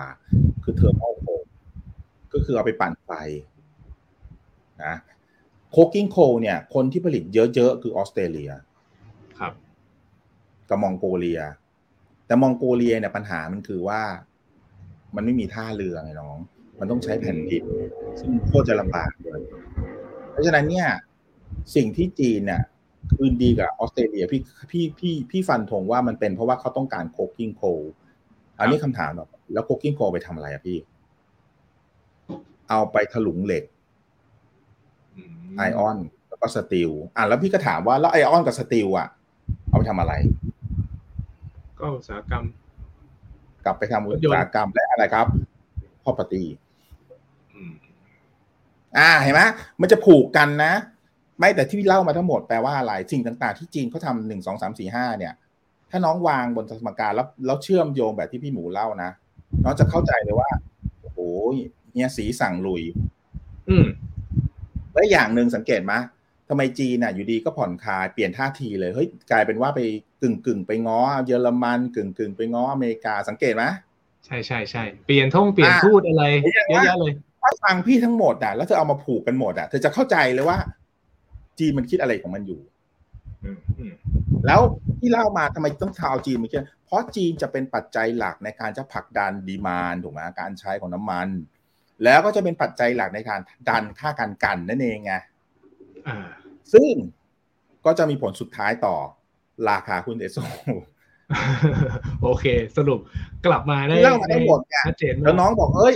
B: คือ thermal coal ก็คือเอาไปปั่นไฟนะ coking coal เนี่ย คนที่ผลิตเยอะๆ คือออสเตรเลีย
A: ครับ
B: กับมองโกเลีย แต่มองโกเลียเนี่ยปัญหามันคือว่า มันไม่มีท่าเรือไงน้อง มันต้องใช้แผ่นดินซึ่งโคตรจะลำบากเลย เพราะฉะนั้นเนี่ย สิ่งที่จีนเนี่ย คืนดีกับออสเตรเลียพี่พี่พี่พี่ฟันธงว่ามันเป็นเพราะว่าเขาต้องการ coking coal อันนี้คำถามแบบแล้ว coking coal ไปทำอะไรอะพี่ เอาไปถลุงเหล็กไอออน แล้วก็สตีลอะแล้วพี่ก็ถามว่าแล้วไอออนกับสตีลอะ เอาไปทำอะไร
A: ก็อุตสาหกรรม
B: กลับไปทำอุตสาหกรรมและอะไรครับ property อ่าเห็นไหมมันจะผูกกันนะ ไม่แต่ที่เล่ามาทั้งหมดแปลว่าอะไรสิ่งต่างๆ ที่จีนเขาทำหนึ่งสองสามสี่ห้าเนี่ย ถ้าน้องวางบนสมการแล้วแล้วเชื่อมโยงแบบที่พี่หมูเล่านะน้องจะเข้าใจเลยว่าโอ้โหเนี่ยสีสั่งลุย
A: อืม
B: และอย่างหนึ่งสังเกตไหมทำไมจีนน่ะ อยู่ดีก็ผ่อนคลายเปลี่ยนท่าทีเลยเฮ้ยกลายเป็นว่าไปกึ่งกึ่งไปง้อเยอรมันกึ่งกึ่งไปง้ออเมริกาสังเกตไหม
A: ใช่ใช่ใช่เปลี่ยนท่องเปลี่ยนทูตอะไรเยอะแยะเลย
B: ถ้าฟังพี่ทั้งหมดอะแล้วเธอเอามาผูกกันหมดอะเธอจะเข้าใจเลยว่า จีนมันคิดอะไรของมันอยู่แล้วที่เล่ามาทำไมต้องชาวจีนมาคิดเพราะจีนจะเป็นปัจจัยหลักในการจะผลักดันดีมานถูกไหมการใช้ของน้ำมัน แล้วก็จะเป็นปัจจัยหลักในการดันค่าการกันนั่นเองไงซึ่งก็จะมีผลสุดท้ายต่อราคาหุ้นเอสโซ
A: โอเค สรุปกลับมาได้
B: เล่ามาได้หมดไง
A: ชัดเจน
B: แล้วน้องบอกเอ้ย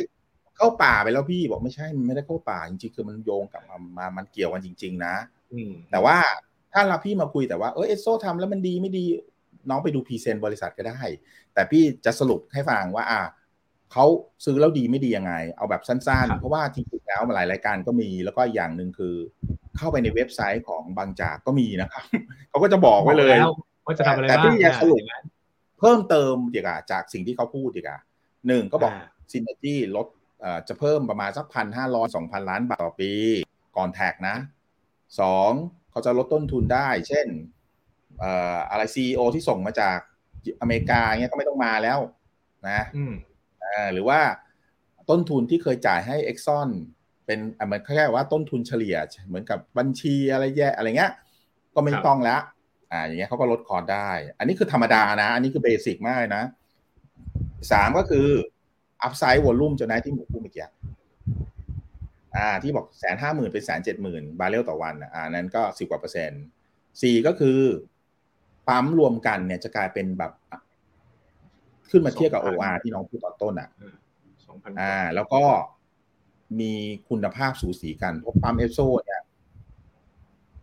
B: เข้าป่าไปแล้วพี่บอกไม่ใช่มันไม่ได้เข้าป่าจริงๆคือมันโยงกับมามามันเกี่ยวกันจริง ๆ นะ แต่ว่าถ้าเราพี่มาคุยแต่ว่าเออเอสโซทำแล้วมันดีไม่ดีน้องไปดู present บริษัทก็ได้ แต่พี่จะสรุปให้ฟังว่า อ่าเขาซื้อแล้วดีไม่ดียังไง เอาแบบสั้นๆ เพราะว่าจริงๆแล้วหลายรายการก็มีแล้วก็อย่างหนึ่งคือ เข้าไปในเว็บไซต์ของบางจากก็มีนะครับเขาก็จะบอกไว้เลย
A: ว่าจะทำอะไร
B: แต่
A: บ้าง
B: พี่จะสรุปเพิ่มเติมดีกว่าจากสิ่งที่เขาพูดดีกว่าหนึ่งก็บอก synergy ลดจะเพิ่มประมาณสักพันห้าร้อยสองพันล้านบาทต่อปีก่อน tax นะ สองเขาจะลดต้นทุนได้ เช่นอะไร CEO ที่ส่งมาจากอเมริกาเงี้ยก็ไม่ต้องมาแล้วนะหรือว่าต้นทุนที่เคยจ่ายให้ Exxon เป็นเหมือนแค่ว่าต้นทุนเฉลี่ย เหมือนกับบัญชีอะไรแย่อะไรเงี้ย ก็ไม่ต้องแล้วอ่าอย่างเงี้ยเขาก็ลด cost ได้ อันนี้คือธรรมดานะ อันนี้คือ basic มากนะสามก็คือupside volume จะได้ที่หมูพูดเมื่อกี้ อ่าที่บอกแสนห้าหมื่นเป็นแสนเจ็ดหมื่นบาร์เรลต่อวันอ่านั้นก็สิบกว่าเปอร์เซ็นต์สี่ก็คือปั๊มรวมกันเนี่ยจะกลายเป็นแบบขึ้นมาเทียบกับ OR ที่น้องพูดตอนต้นอะอ่า แล้วก็มีคุณภาพสูสีกันเพราะปั๊มเอสโซเนี่ย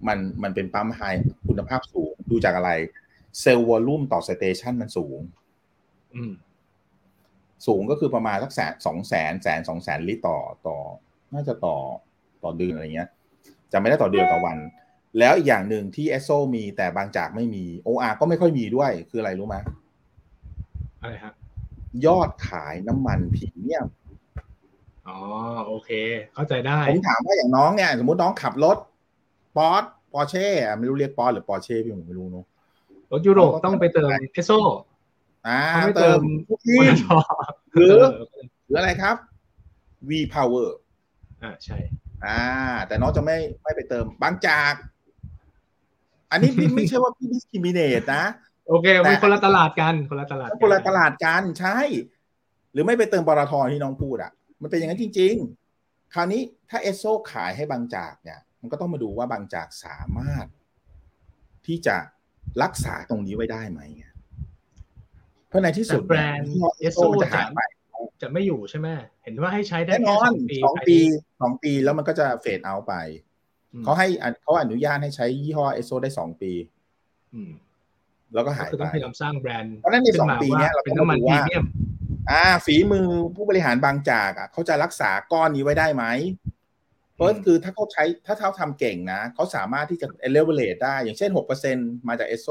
B: มันมันเป็นปั๊ม high คุณภาพสูง ดูจากอะไร sales volume ต่อ station มันสูงสูงก็คือประมาณสักแสนสองแสนแสนสองแสนลิตรต่อต่อ น่าจะต่อต่อเดือนอะไรเงี้ยจะไม่ได้ต่อเดือนต่อวัน แล้วอีกอย่างหนึ่งที่เอสโซมีแต่บางจากไม่มี OR ก็ไม่ค่อยมีด้วย คืออะไรรู้ไหม
A: อะไรครับ
B: ยอดขายน้ำมันพรีเมียม
A: อ๋อโอเค เข้าใจได้
B: ผมถามว่าอย่างน้องเนี่ย สมมติน้องขับรถปอร์ตปอร์เช่ไม่รู้เรียกปอร์หรือปอร์เช่พี่ผมไม่รู้เนาะ
A: รถยุโรปต้องไปเติมเอสโซ
B: อ่า
A: ไม่
B: เติ
A: เติ
B: ม
A: ม
B: ที่
A: มอชอ
B: หรือหรืออะไรครับ V Power
A: อ่าใช่
B: อ่า แต่น้องจะไม่ไม่ไปเติมบางจาก อันนี้พี่ไม่ใช่ว่าพี่ discriminate นะ
A: โอเคมันคนละตลาดกันคนละตลาดกัน
B: คนละตลาดกันใช่ หรือไม่ไปเติมปตทที่น้องพูดอะ มันเป็นอย่างนั้นจริง ๆ คราวนี้ถ้าเอสโซขายให้บางจากเนี่ย มันก็ต้องมาดูว่าบางจากสามารถ ที่จะรักษาตรงนี้ไว้ได้ไหมเพราะในที่สุด
A: แต่แบรนด์
B: เอสโซจะหายไป
A: จะไม่อยู่ใช่ไหมเห็นว่าให้ใช้ได้
B: แน่น
A: แค่
B: อน
A: สองปี
B: สองปีสองปีแล้วมันก็จะเฟดเอาไป
A: อืม
B: เขาให้อันเขาอนุญาตให้ใช้ยี่ห้อเอสโซได้สองปี
A: อืม
B: แล้วก็
A: ก็
B: หาย
A: คือ
B: ไป
A: ต้องพยายามสร้างแบรนด์
B: เพราะฉะนั้นใน
A: ขึ้
B: สอง
A: มา
B: ปีเนี้ยเรา
A: เป็น
B: ก็
A: น้ำมัน
B: ดู
A: พรี
B: ว่า
A: เมียม
B: อ่า ฝีมือผู้บริหารบางจากอะเขาจะรักษาก้อนนี้ไว้ได้ไหมเพราะ
A: อืม
B: คือถ้าเขาใช้ถ้าเขาทำเก่งนะเขาสามารถที่จะ elevate ได้ อย่างเช่นหกเปอร์เซ็นมาจากเอสโซ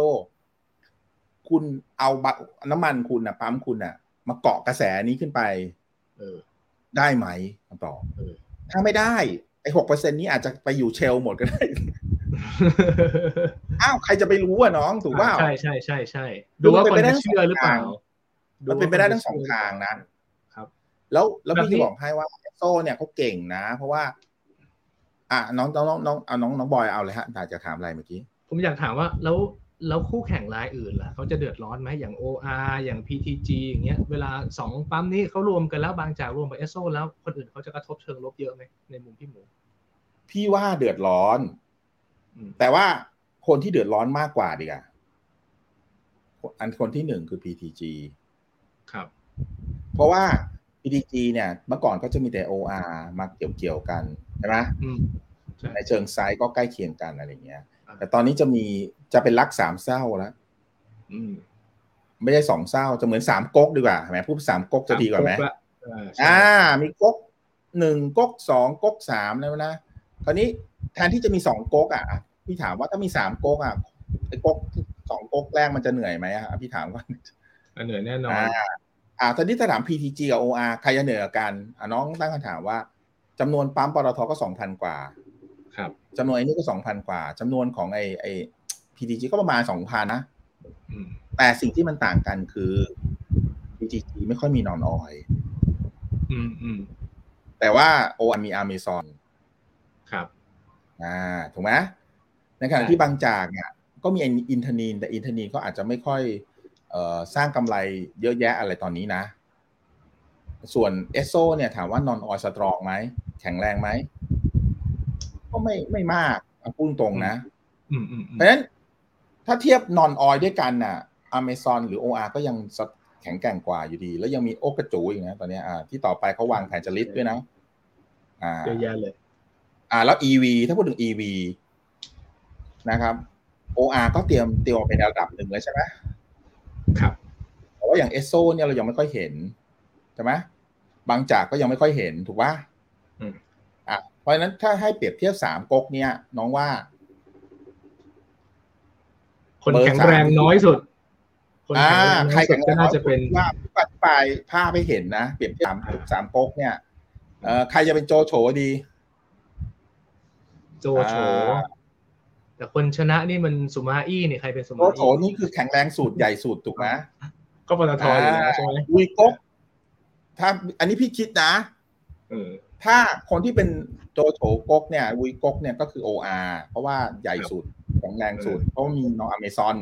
B: คุณเอาบะน้ำมันคุณนะปั๊มคุณนะ มาเกาะกระแสนี้ขึ้นไป
A: เออ
B: ได้ไหมคำตอบ
A: เออ
B: ถ้าไม่ได้ไอ้หกเปอร์เซ็นนี้อาจจะไปอยู่เชลหมดก็ได้ อ้าวใครจะไปรู้อะน้องถูกป่า
A: ใช่ใช่ใช่ใช่ดูว่าคนจะเชื่อหรือเปล่า
B: มันเป็นไปได้ทั้งสองทางนะ
A: ครับ
B: แล้วแล้ว
A: แบบ
B: พี่
A: นี้
B: จะบอกให้ว่าโซ่เนี่ยเขาเก่งนะ เพราะว่า อะน้องน้องน้องน้องเอาน้องน้องบอยเอาเลยฮะอยากจะถามอะไรเมื่อกี้
A: ผมอยากถามว่า แล้ว แล้วคู่แข่งรายอื่นล่ะเขาจะเดือดร้อนไหมอย่าง OR อย่าง PTG อย่างเงี้ยเวลาสองปั๊มนี้เขารวมกันแล้วบางจากรวมกับเอสโซแล้วคนอื่นเขาจะกระทบเชิงลบเยอะไหมในมุมพี่หมู
B: พี่ว่าเดือดร้อน
A: อืม
B: แต่ว่าคนที่เดือดร้อนมากกว่าดีกว่าอันคนที่หนึ่งคือ PTG
A: ครับ
B: เพราะว่า PTG เนี่ยเมื่อก่อนก็จะมีแต่ OR มาเกี่ยวๆกัน ใช่ไหม
A: อืมใช่
B: ในเชิงไซส์ก็ใกล้เคียงกันอะไรเงี้ย
A: อ่า
B: แต่ตอนนี้จะมีจะเป็นรักสามเศร้าแล้ว
A: อืม
B: ไม่ใช่สองเศร้าจะเหมือนสามก๊กดีกว่าเห็นไหมพูดสามก๊กจะดีกว่าไหม
A: สก๊ละอ่าใช่
B: อ่า มีก๊กหนึ่งก๊กสองก๊กสามแล้วนะคราวนี้แทนที่จะมีสองก๊กอะพี่ถามว่าถ้ามีสามก๊กอะไอ้ก๊กสองก๊กแรกมันจะเหนื่อยไหมอะพี่ถามก่อน
A: เหนื่อยแน่นอน
B: อ่าอ่าตอนนี้ถ้าถาม PTG กับ OR ใครจะเหนื่อยกว่ากันอ่าน้องตั้งคำถามว่าจำนวนปั๊มปตทก็สองพันกว่า
A: ครับ
B: จำนวนไอ้นี่ก็สองพันกว่าจำนวนของไอ้ไอ้ PTG ก็ประมาณสองพันนะ
A: อืม
B: แต่สิ่งที่มันต่างกันคือ PTG ไม่ค่อยมีนอนออย
A: อืมอืม
B: แต่ว่า OR มี Amazon
A: ครับ
B: อ่าถูกไหมในขณะ
A: ใช่
B: ที่บางจากเนี่ยก็มีอินเทอร์นีนแต่อินเทอร์นีนก็อาจจะไม่ค่อยเอ่อสร้างกำไรเยอะแยะอะไรตอนนี้นะ ส่วนเอสโซเนี่ยถามว่า non-oil strong ไหม แข็งแรงไหม ก็ไม่ไม่มากเอาพูดตรงนะ
A: อืมอืมอืม
B: เพราะฉะนั้นถ้าเทียบ non-oil ด้วยกันน่ะอเมซอนหรือ OR ก็ยังสแข็งแกร่งกว่าอยู่ดี แล้วยังมีโอกระจูอีกนะตอนเนี้ยอ่าที่ต่อไปเขาวางแผนจะลิสต์ด้วยนะอ่า
A: เยอะแยะเลย
B: อ่า แล้ว EV ถ้าพูดถึง EV นะครับ OR ก็เตรียมเตรียมมาเป็นระดับหนึ่งเลยใช่ไหม
A: ครับ
B: แต่ว่าอย่าง e s o เนี่ยเรายังไม่ค่อยเห็นใช่ไหมบางจากก็ยังไม่ค่อยเห็นถูกปะ
A: อืม
B: อะ เพราะฉะนั้นถ้าให้เปรียบเทียบสามก๊กเนี่ยน้องว่า
A: คน
B: เบอร์
A: แข็งแรง
B: สาม
A: น้อยสุดคน
B: อ่า
A: แข็งแรง
B: ใคร
A: น้อยสุ
B: แข็
A: ด
B: งแรง
A: ก็น่าจะเป็น
B: ว่าอธิบายภาพให้เห็นนะเปรียบเทียบสาม
A: อ่า
B: สามก๊กเนี่ยเอ่อใครจะเป็นโจโฉดี
A: โจโฉ
B: อ่า
A: แต่คนชนะนี่มันสุมาอี้นี่ใครเป็นสุ
B: โจ
A: มา
B: โฉ
A: อี้
B: นี่คือแข็งแรงสูตรใหญ่สุดถูกไหม
A: ก็ปตทอยู่แล้วใช่ไหม
B: วีก๊กถ้าอันนี้พี่คิดนะ
A: เออ
B: ถ้าคนที่เป็นโจโฉก๊กเนี่ยวีก๊กเนี่ยก็คือ OR เพราะว่าใหญ่สุดแข็งแรงสุด เพราะว่ามีน้องอเมซอน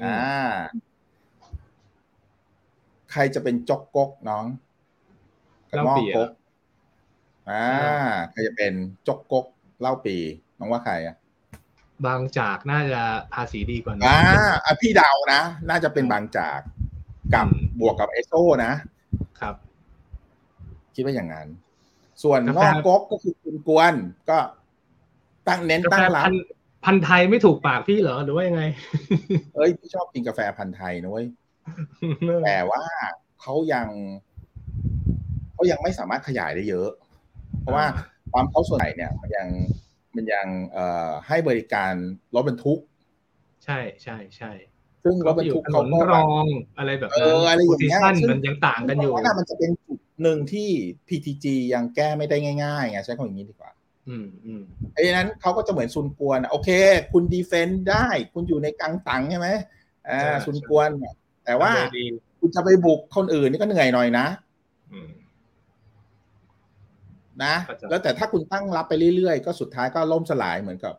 A: อืม
B: อ่าใครจะเป็นจกก๊กน้องกระ
A: เล่า
B: หม้อ
A: ปี
B: ก๊
A: อะ
B: กอ่าใครจะเป็นจกก๊กเล่าปีน้องว่าใครอะ
A: บางจากน่าจะภาษีดีกว่านะ
B: อ่าอะพี่เดานะ น่าจะเป็นบางจากกับ
A: อืม
B: บวกกับเอสโซนะ
A: ครับ
B: คิดว่าอย่างนั้น ส่วน
A: กาแฟ
B: นอกก๊กก็คือคุณกวนก็ตั้งเน้น
A: กา
B: ตั้
A: แฟ
B: งรับ
A: พันธุ์พันธุ์ไทยไม่ถูกปากพี่เหรอหรือว่ายังไง
B: เอ้ยพี่ชอบกินกาแฟพันธุ์ไทยนะเว้ยแต่ว่าเขายังเขายังไม่สามารถขยายได้เยอะ เพราะว่าความเขาส่วนใหญ่เนี่ย มันยังมันยังเอ่อให้บริการรถบรรทุก
A: ใช่ใช่ใช่
B: ซึ่งรถบรรทุกเขา
A: ถน
B: ก็
A: นรองอะไรแบบ
B: เอ
A: นั้น
B: ออะไรอย่างเงี้ย
A: โพซิชั่น
B: ซึ่ง
A: มันยังต่างกันอยู่
B: เพราะว่ามันจะเป็นจุดหนึ่งที่ PTG ยังแก้ไม่ได้ง่ายๆไงใช้คำอย่างนี้ดีกว่า
A: อืมอืม
B: ไอ้นั้นเขาก็จะเหมือนซุนกวนอะโอเค คุณดีเฟนต์ได้ คุณอยู่ในกลางตังใช่ไหมอ่าซุนกวนเนี่ยแต่ว่า
A: ดี
B: คุณจะไปบุกคนอื่นนี่ก็เหนื่อยหน่อยนะ
A: อืม
B: นะ
A: เข้าใจ
B: แล้วแต่ถ้าคุณตั้งรับไปเรื่อยๆ ก็สุดท้ายก็ล่มสลายเหมือนกับ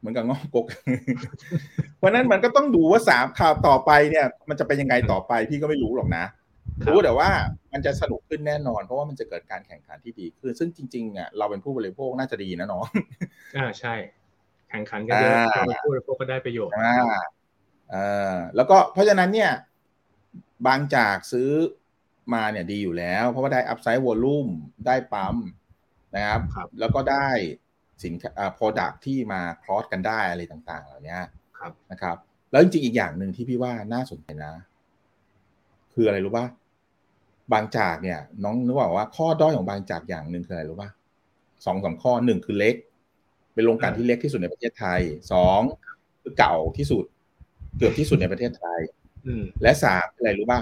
B: เหมือนกับงอกกเพราะฉะนั้นมันก็ต้องดูว่าสามข่าวต่อไปเนี่ย มันจะเป็นยังไงต่อไปพี่ก็ไม่รู้หรอกนะรู้แต่ว่ามันจะสนุกขึ้นแน่นอน เพราะว่ามันจะเกิดการแข่งขันที่ดีขึ้นซึ่งจริงๆอะเราเป็นผู้บริโภคน่าจะดีนะน้อง
A: อ่าใช่ แข่งขันกันเยอะ
B: อ่า
A: เราพูดพวกก็ได้ประโยชน์
B: อ่าเออแล้วก็เพราะฉะนั้นเนี่ย บางจากซื้อมาเนี่ยดีอยู่แล้ว เพราะว่าได้อัพไซด์วอลลุ่มได้ปั๊มนะครับ
A: ครับ
B: แล้วก็ได้ สินค้าอ่า product ที่มาคลอสกันได้อะไรต่างๆ เหล่านี้
A: ครับ
B: นะครับ แล้วจริงๆอีกอย่างหนึ่งที่พี่ว่าน่าสนใจนะ คืออะไรรู้ป่ะบางจากเนี่ย น้องนึกว่าว่าข้อด้อยของบางจากอย่างหนึ่งคืออะไรรู้ป่ะสองสามข้อหนึ่งคือเล็ก เป็นโรงกลั่นที่เล็กที่สุดในประเทศไทยสองคือเก่าที่สุด เกือบที่สุดในประเทศไทย
A: อืม
B: และสามอะไรรู้ป่ะ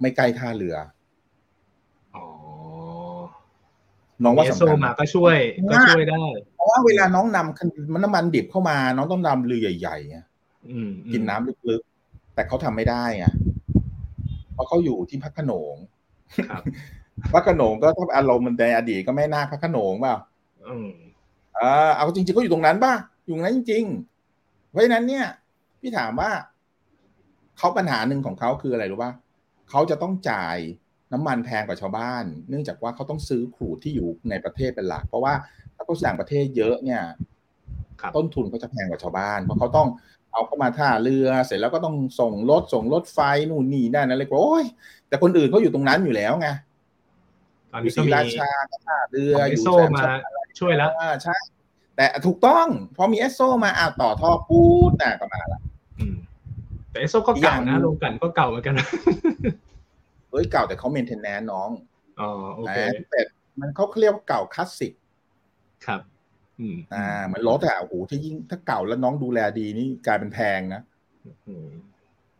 B: ไม่ใกล้ท่าเรือ
A: อ๋อ
B: น้องว่า
A: เอส
B: สำ
A: โซ
B: คัญ
A: มาก็ช่วยก็ช่วยได้
B: อ๋อราะว่าเวลาน้องนำมันน้ำมันดิบเข้ามา น้องต้องนำเรือใหญ่ๆไง
A: อืม
B: กินน้ำลึกๆ แต่เขาทำไม่ได้ไงเพราะเขาอยู่ที่พักขนง
A: ครับ
B: พักขนงก็ถ้าอารมณ์มันในอดีตก็ไม่น่าพักขนงเปล่า
A: อืม
B: เออเอาจริงๆก็อยู่ตรงนั้นป่ะ อยู่ตรงนั้นจริงๆ เพราะฉะนั้นเนี่ย พี่ถามว่าเขาปัญหาหนึ่งของเขาคืออะไรรู้ป่ะเขาจะต้องจ่าย น้ำมันแพงกว่าชาวบ้าน เนื่องจากว่าเขาต้องซื้อขูดที่อยู่ในประเทศเป็นหลัก เพราะว่าถ้าเขาสั่งประเทศเยอะเนี่ย
A: ครับ
B: ต้นทุนเขาจะแพงกว่าชาวบ้าน เพราะเขาต้องเอาเข้ามาท่าเรือเสร็จแล้วก็ต้องส่งรถส่งรถไฟนู่นนี่นั่นอะไรก็โอ้ยแต่คนอื่นเขาอยู่ตรงนั้นอยู่แล้วไง
A: ตอน
B: อ
A: นี้
B: ยู่
A: ก็
B: ศรี
A: มี
B: ราชาก็ท่าเรือ
A: ของ
B: อ
A: เอยู่โซ
B: แซม
A: มา
B: สัน
A: ช่วยแล้ว
B: อ่าใช่แต่ถูกต้องพอมีเอสโซมาอ่าต่อท่อพูดน่ะก็มาละ
A: อืมแต่เอสโซก็เก่า
B: อีกอย่างหนึ่
A: นะ
B: ง
A: ลงกันก็เก่าเหมือนกันนะ
B: เฮ้ยเก่าแต่เขาเมนเทนแนนน้อง
A: อ๋อโอเค
B: นะแต่มันเขาเรียกว่าเก่าคลาสสิก
A: ครับอืม
B: อ่าเหมือนรถอะโอ้โหถ้ายิ่งถ้าเก่าแล้วน้องดูแลดีนี่กลายเป็นแพงนะ
A: อืม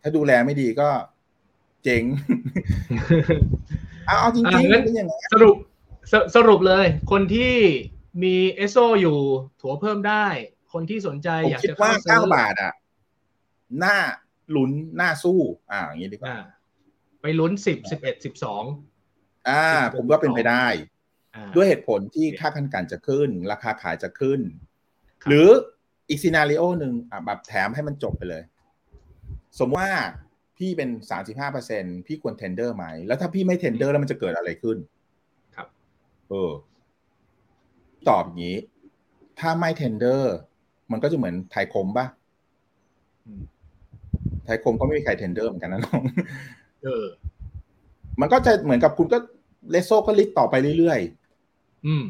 B: ถ้าดูแลไม่ดีก็เจ๋งเอาเอาจริง
A: อะ
B: ๆ
A: งั้น
B: เป็นอย่างนั้น
A: สรุปสสรุปเลย คนที่มีเอสโซอยู่ถัวเพิ่มได้ คนที่สนใจ
B: ผม
A: อยาก
B: คิด
A: จะ
B: ว่า
A: เข้าซื้
B: เก้า
A: อบา
B: ทอะหน้าลุ้นหน้าสู้ อ่าอย่างนี้ดีกว่า
A: อ่าไป ลุ้นสิบสิบเอ็ดสิบสอง
B: อ่า ผมว่าเป็นไปได้
A: อ่า
B: ด้วยเหตุผลที่
A: โอเค
B: ค่าคันกันจะขึ้น ราคาขายจะขึ้น
A: ครับ
B: หรืออีกซีนารีโอหนึ่งอะแบบแถมให้มันจบไปเลย สมมติว่าพี่เป็นสามสิบห้าเปอร์เซ็นต์พี่ควร tender ไหม แล้วถ้าพี่ไม่ tender แล้วมันจะเกิดอะไรขึ้น
A: ครับ
B: เออ ตอบอย่างนี้ ถ้าไม่ tender มันก็จะเหมือนไทยคมป่ะ
A: อืม
B: ไทยคมก็ไม่มีใคร tender เหมือนกันนะน้อง
A: เออ
B: มันก็จะเหมือนกับคุณก็เอสโซก็ list ต่อไปเรื่อยๆ
A: อืม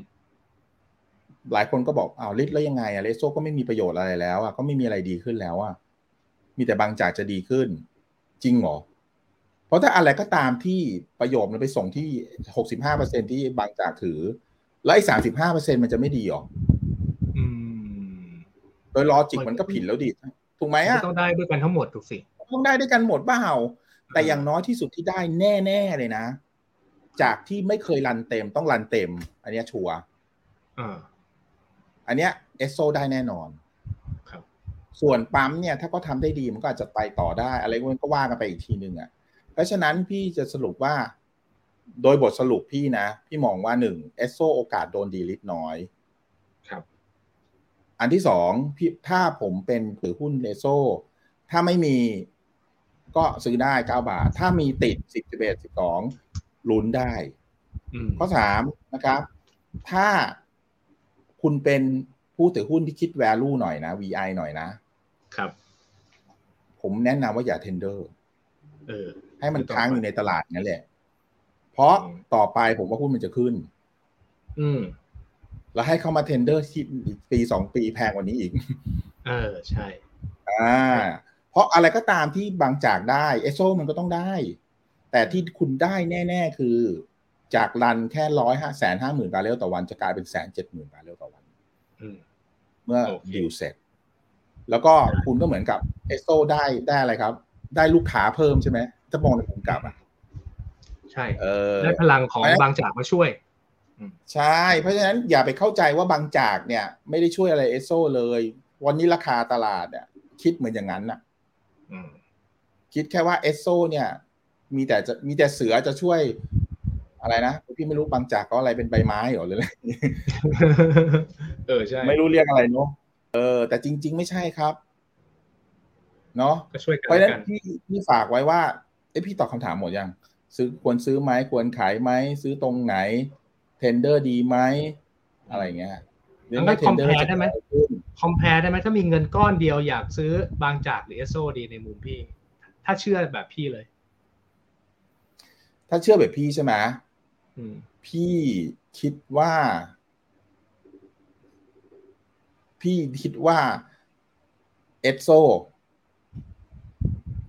B: หลายคนก็บอกอ้าว list แล้วยังไงอะเอสโซก็ไม่มีประโยชน์อะไรแล้วอะก็ไม่มีอะไรดีขึ้นแล้วอะมีแต่บางจากจะดีขึ้น จริงเหรอเพราะถ้าอะไรก็ตามที่ประโยชน์มันไปส่งที่หกสิบห้าเปอร์เซ็นที่บางจากถือ แล้วไอ้สามสิบห้าเปอร์เซ็นมันจะไม่ดีหรอ
A: อืม
B: โดยลอจิกมันก็ผิดแล้วดิถูกไหมอะ
A: ไม่ต้องได้ด้วยกันทั้งหมดถูกสิ
B: ต้องได้ด้วยกันหมดเปล่า แต่อย่างน้อยที่สุดที่ได้แน่ๆเลยนะ จากที่ไม่เคยรันเต็มต้องรันเต็ม อันเนี้ยชัวร์
A: อ่า
B: อันเนี้ยเอสโซได้แน่นอน
A: ครับ
B: ส่วนปั๊มเนี่ยถ้าก็ทำได้ดีมันก็อาจจะไปต่อได้ อะไรมันก็ว่ากันไปอีกทีหนึ่งอะ เพราะฉะนั้นพี่จะสรุปว่า โดยบทสรุปพี่นะ พี่มองว่าหนึ่งเอสโซโอกาสโดนดีลิทน้อย
A: ครับ
B: อันที่สองพี่ถ้าผมเป็นถือหุ้นเอสโซถ้าไม่มี ก็ซื้อได้เก้าบาท ถ้ามีติดสิบสิบเอ็ดสิบสองลุ้นได้
A: อืม
B: ข้อสามนะครับ ถ้าคุณเป็นผู้ถือหุ้นที่คิด value หน่อยนะ VI หน่อยนะ
A: ครับ
B: ผมแนะนำว่าอย่า tender
A: เออ
B: ให้มัน
A: ไม่ต้อง
B: ค้างอยู่ในตลาดนั่นแหละ เพราะ
A: อืม
B: ต่อไปผมว่าหุ้นมันจะขึ้น
A: อืม
B: แล้วให้เข้ามา tender ที่อีกปีสองปีแพงกว่านี้อีก
A: เออ ใช่
B: อ่าเพ ราะอะไรก็ตามที่บางจากได้เอสโซมันก็ต้องได้ แต่ที่คุณได้แน่ ๆ คือจาก run แค่ร้อยห้าแสนห้าหมื่นบาร์เรลต่อวันจะกลายเป็นแสนเจ็ดหมื่นบาร์เรลต่อวัน
A: อืม
B: เมื่อ
A: โอเค
B: ดิวเสร็จ แล้วก็
A: ใช่
B: คุณก็เหมือนกับเอสโซได้ได้อะไรครับ ได้ลูกค้าเพิ่มใช่ไหมถ้ามองในมุมกลับอะ
A: ใช่
B: เออ
A: ได้พลังของ
B: เพราะฉะนั้น
A: บางจากมาช่วย
B: ใช่ เพราะฉะนั้นอย่าไปเข้าใจว่าบางจากเนี่ย ไม่ได้ช่วยอะไรเอสโซเลย วันนี้ราคาตลาดเนี่ยคิดเหมือนอย่างนั้นน่ะ
A: อืม
B: คิดแค่ว่าเอสโซเนี่ย มีแต่จะมีแต่เสือจะช่วยอะไรนะพี่ไม่รู้บางจากก็อะไรเป็นใบไม้เหรอหรืออะไร
A: เออใช่
B: ไม่รู้เรียกอะไรเนาะเออ แต่จริง ๆ ไม่ใช่ครับ เนาะ
A: ก็ช่วยกัน
B: เพราะฉะนั้น
A: กัน
B: พี่พี่ฝากไว้ว่าเอ้พี่ตอบคำถามหมดยัง ซื้อควรซื้อไหมควรขายไหมซื้อตรงไหน tender ดีไหมอะไรเงี้ยหรือ
A: งั้
B: ไม่
A: น
B: เทนเดอร์
A: compare
B: จะ
A: ได้ไหม
B: เกิดขึ้น
A: compare ได้ไหมถ้ามีเงินก้อนเดียวอยากซื้อบางจากหรือเอสโซดีในมุมพี่ ถ้าเชื่อแบบพี่เลย
B: ถ้าเชื่อแบบพี่ใช่ไหม
A: อืม
B: พี่คิดว่า พี่คิดว่าเอสโซ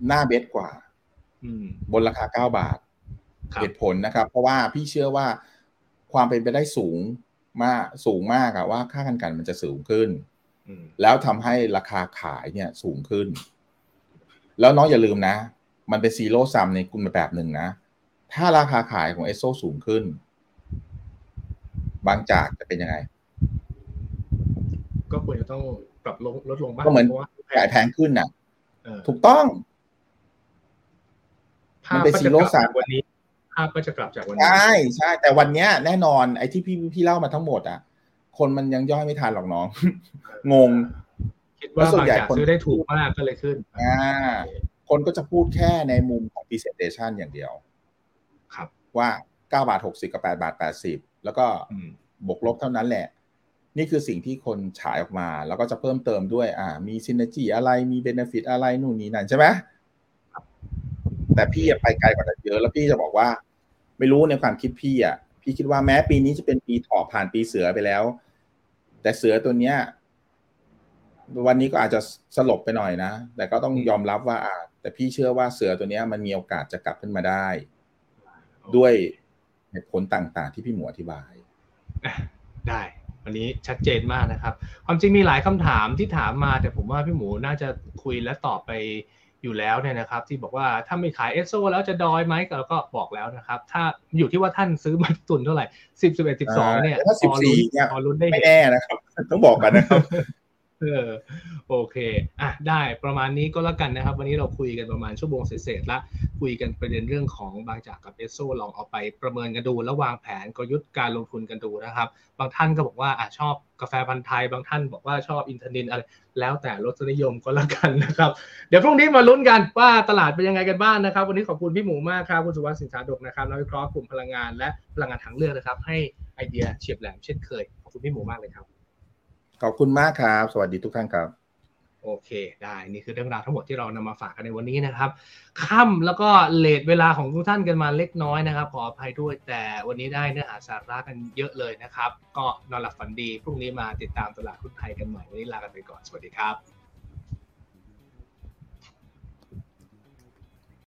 B: น่า bet กว่า
A: อืม
B: บนราคาเก้าบาท
A: ครับ
B: เหตุผลนะครับ เพราะว่าพี่เชื่อว่าความเป็นไปได้สูง มากสูงมากอะว่าค่าการกลั่นมันจะสูงขึ้น
A: อืม
B: แล้วทำให้ราคาขายเนี่ยสูงขึ้น แล้วน้องอย่าลืมนะ มันเป็น zero sum ในกลุ่มแบบหนึ่งนะ ถ้าราคาขายของเอสโซสูงขึ้น บางจากจะเป็นยังไง
A: ก็ควรจะต้องปรับลงลดลงบ้าง
B: ก็เหมือน
A: เพราะว่า
B: ขายแพงขึ้นน่ะ
A: เออ
B: ถูกต้อง
A: ภาพ
B: มันเป็น
A: ก็
B: ซี
A: จะ
B: โร่
A: กลับ
B: สา
A: จามกวันนี้ ภาพก็จะกลับจากวันนี้
B: ใช่ใช่แต่วันเนี้ยแน่นอนไอ้ที่พี่พี่เล่ามาทั้งหมดอะคนมันยังย่อยไม่ทันหรอกน้อง งง
A: คิดว่า
B: แล้วส่วน
A: บาง
B: ใหญ่
A: จาก
B: คน
A: ซื้อได้ถูกมากก็เลยขึ้น
B: อ่าคนก็จะพูดแค่ในมุมของ presentation อย่างเดียว
A: ครับ
B: ว่า9บาท60กับ8บาท80แล้วก็
A: อืม
B: บวกลบเท่านั้นแหละ นี่คือสิ่งที่คนฉายออกมา แล้วก็จะเพิ่มเติมด้วย อ่า มี synergy อะไรมี benefit อะไรนู่นนี่นั่นใช่ไหม แต่พี่ไปไกลกว่านั้นเยอะ แล้วพี่จะบอกว่า ไม่รู้ในความคิดพี่อะ พี่คิดว่าแม้ปีนี้จะเป็นปีถอบผ่านปีเสือไปแล้ว แต่เสือตัวเนี้ย วันนี้ก็อาจจะสลบไปหน่อยนะ แต่ก็ต้องยอมรับว่าอาแต่พี่เชื่อว่าเสือตัวเนี้ย มันมีโอกาสจะกลับขึ้นมาได้ ด้วยเหตุผลต่างๆ ที่พี่หมูอธิบาย
A: ได้วันนี้ชัดเจนมากนะครับ ความจริงมีหลายคำถามที่ถามมา แต่ผมว่าพี่หมูน่าจะคุยและตอบไป อยู่แล้วเนี่ยนะครับที่บอกว่าถ้าไม่ขายเอสโซแล้วจะดอยไหมเราก็บอกแล้วนะครับ ถ้าอยู่ที่ว่าท่านซื้อมาตุนเท่าไหร่สิบสิบเอ็ดสิบสองเนี่ย
B: ถ้า
A: พอลุ้น
B: 14เนี่ย
A: พอลุ้นได้
B: ไม่
A: เห็น
B: แน่นะครับ ต้องบอกกันนะครับ
A: เออโอเคอะได้ประมาณนี้ก็แล้วกันนะครับ วันนี้เราคุยกันประมาณชั่วโมงเศษๆละคุยกันประเด็นเรื่องของบางจากกับเอสโซลองเอาไปประเมินกันดูแล้ววางแผนกลยุทธ์การลงทุนกันดูนะครับ บางท่านก็บอกว่าอะชอบกาแฟพันธ์ไทยบางท่านบอกว่าชอบอินเทอร์เน็ตอะไรแล้วแต่รสนิยมก็แล้วกันนะครับ เดี๋ยวพรุ่งนี้มาลุ้นกันว่าตลาดเป็นยังไงกันบ้างนะครับ วันนี้ขอบคุณพี่หมูมากครับคุณสุวัสดิ์สินสาดกนะครับนักวิเคราะห์กลุ่มพลังงานและพลังงานทางเลือกนะครับ ให้ไอเดียเฉียบแหลมเช่นเคยขอบคุณพี่หมูมากเลยครับ
B: ขอบคุณมากครับ สวัสดีทุกท่านครับ
A: โอเคได้นี่คือเรื่องราวทั้งหมดที่เรานำมาฝากกันในวันนี้นะครับค่ำแล้วก็เลทเวลาของทุกท่านกันมาเล็กน้อยนะครับ ขออภัยด้วยแต่วันนี้ได้เนื้อหาสาระกันเยอะเลยนะครับ ก็นอนหลับฝันดีพรุ่งนี้มาติดตามตลาดหุ้นไทยกันใหม่วันนี้ลากันไปก่อนสวัสดีครับ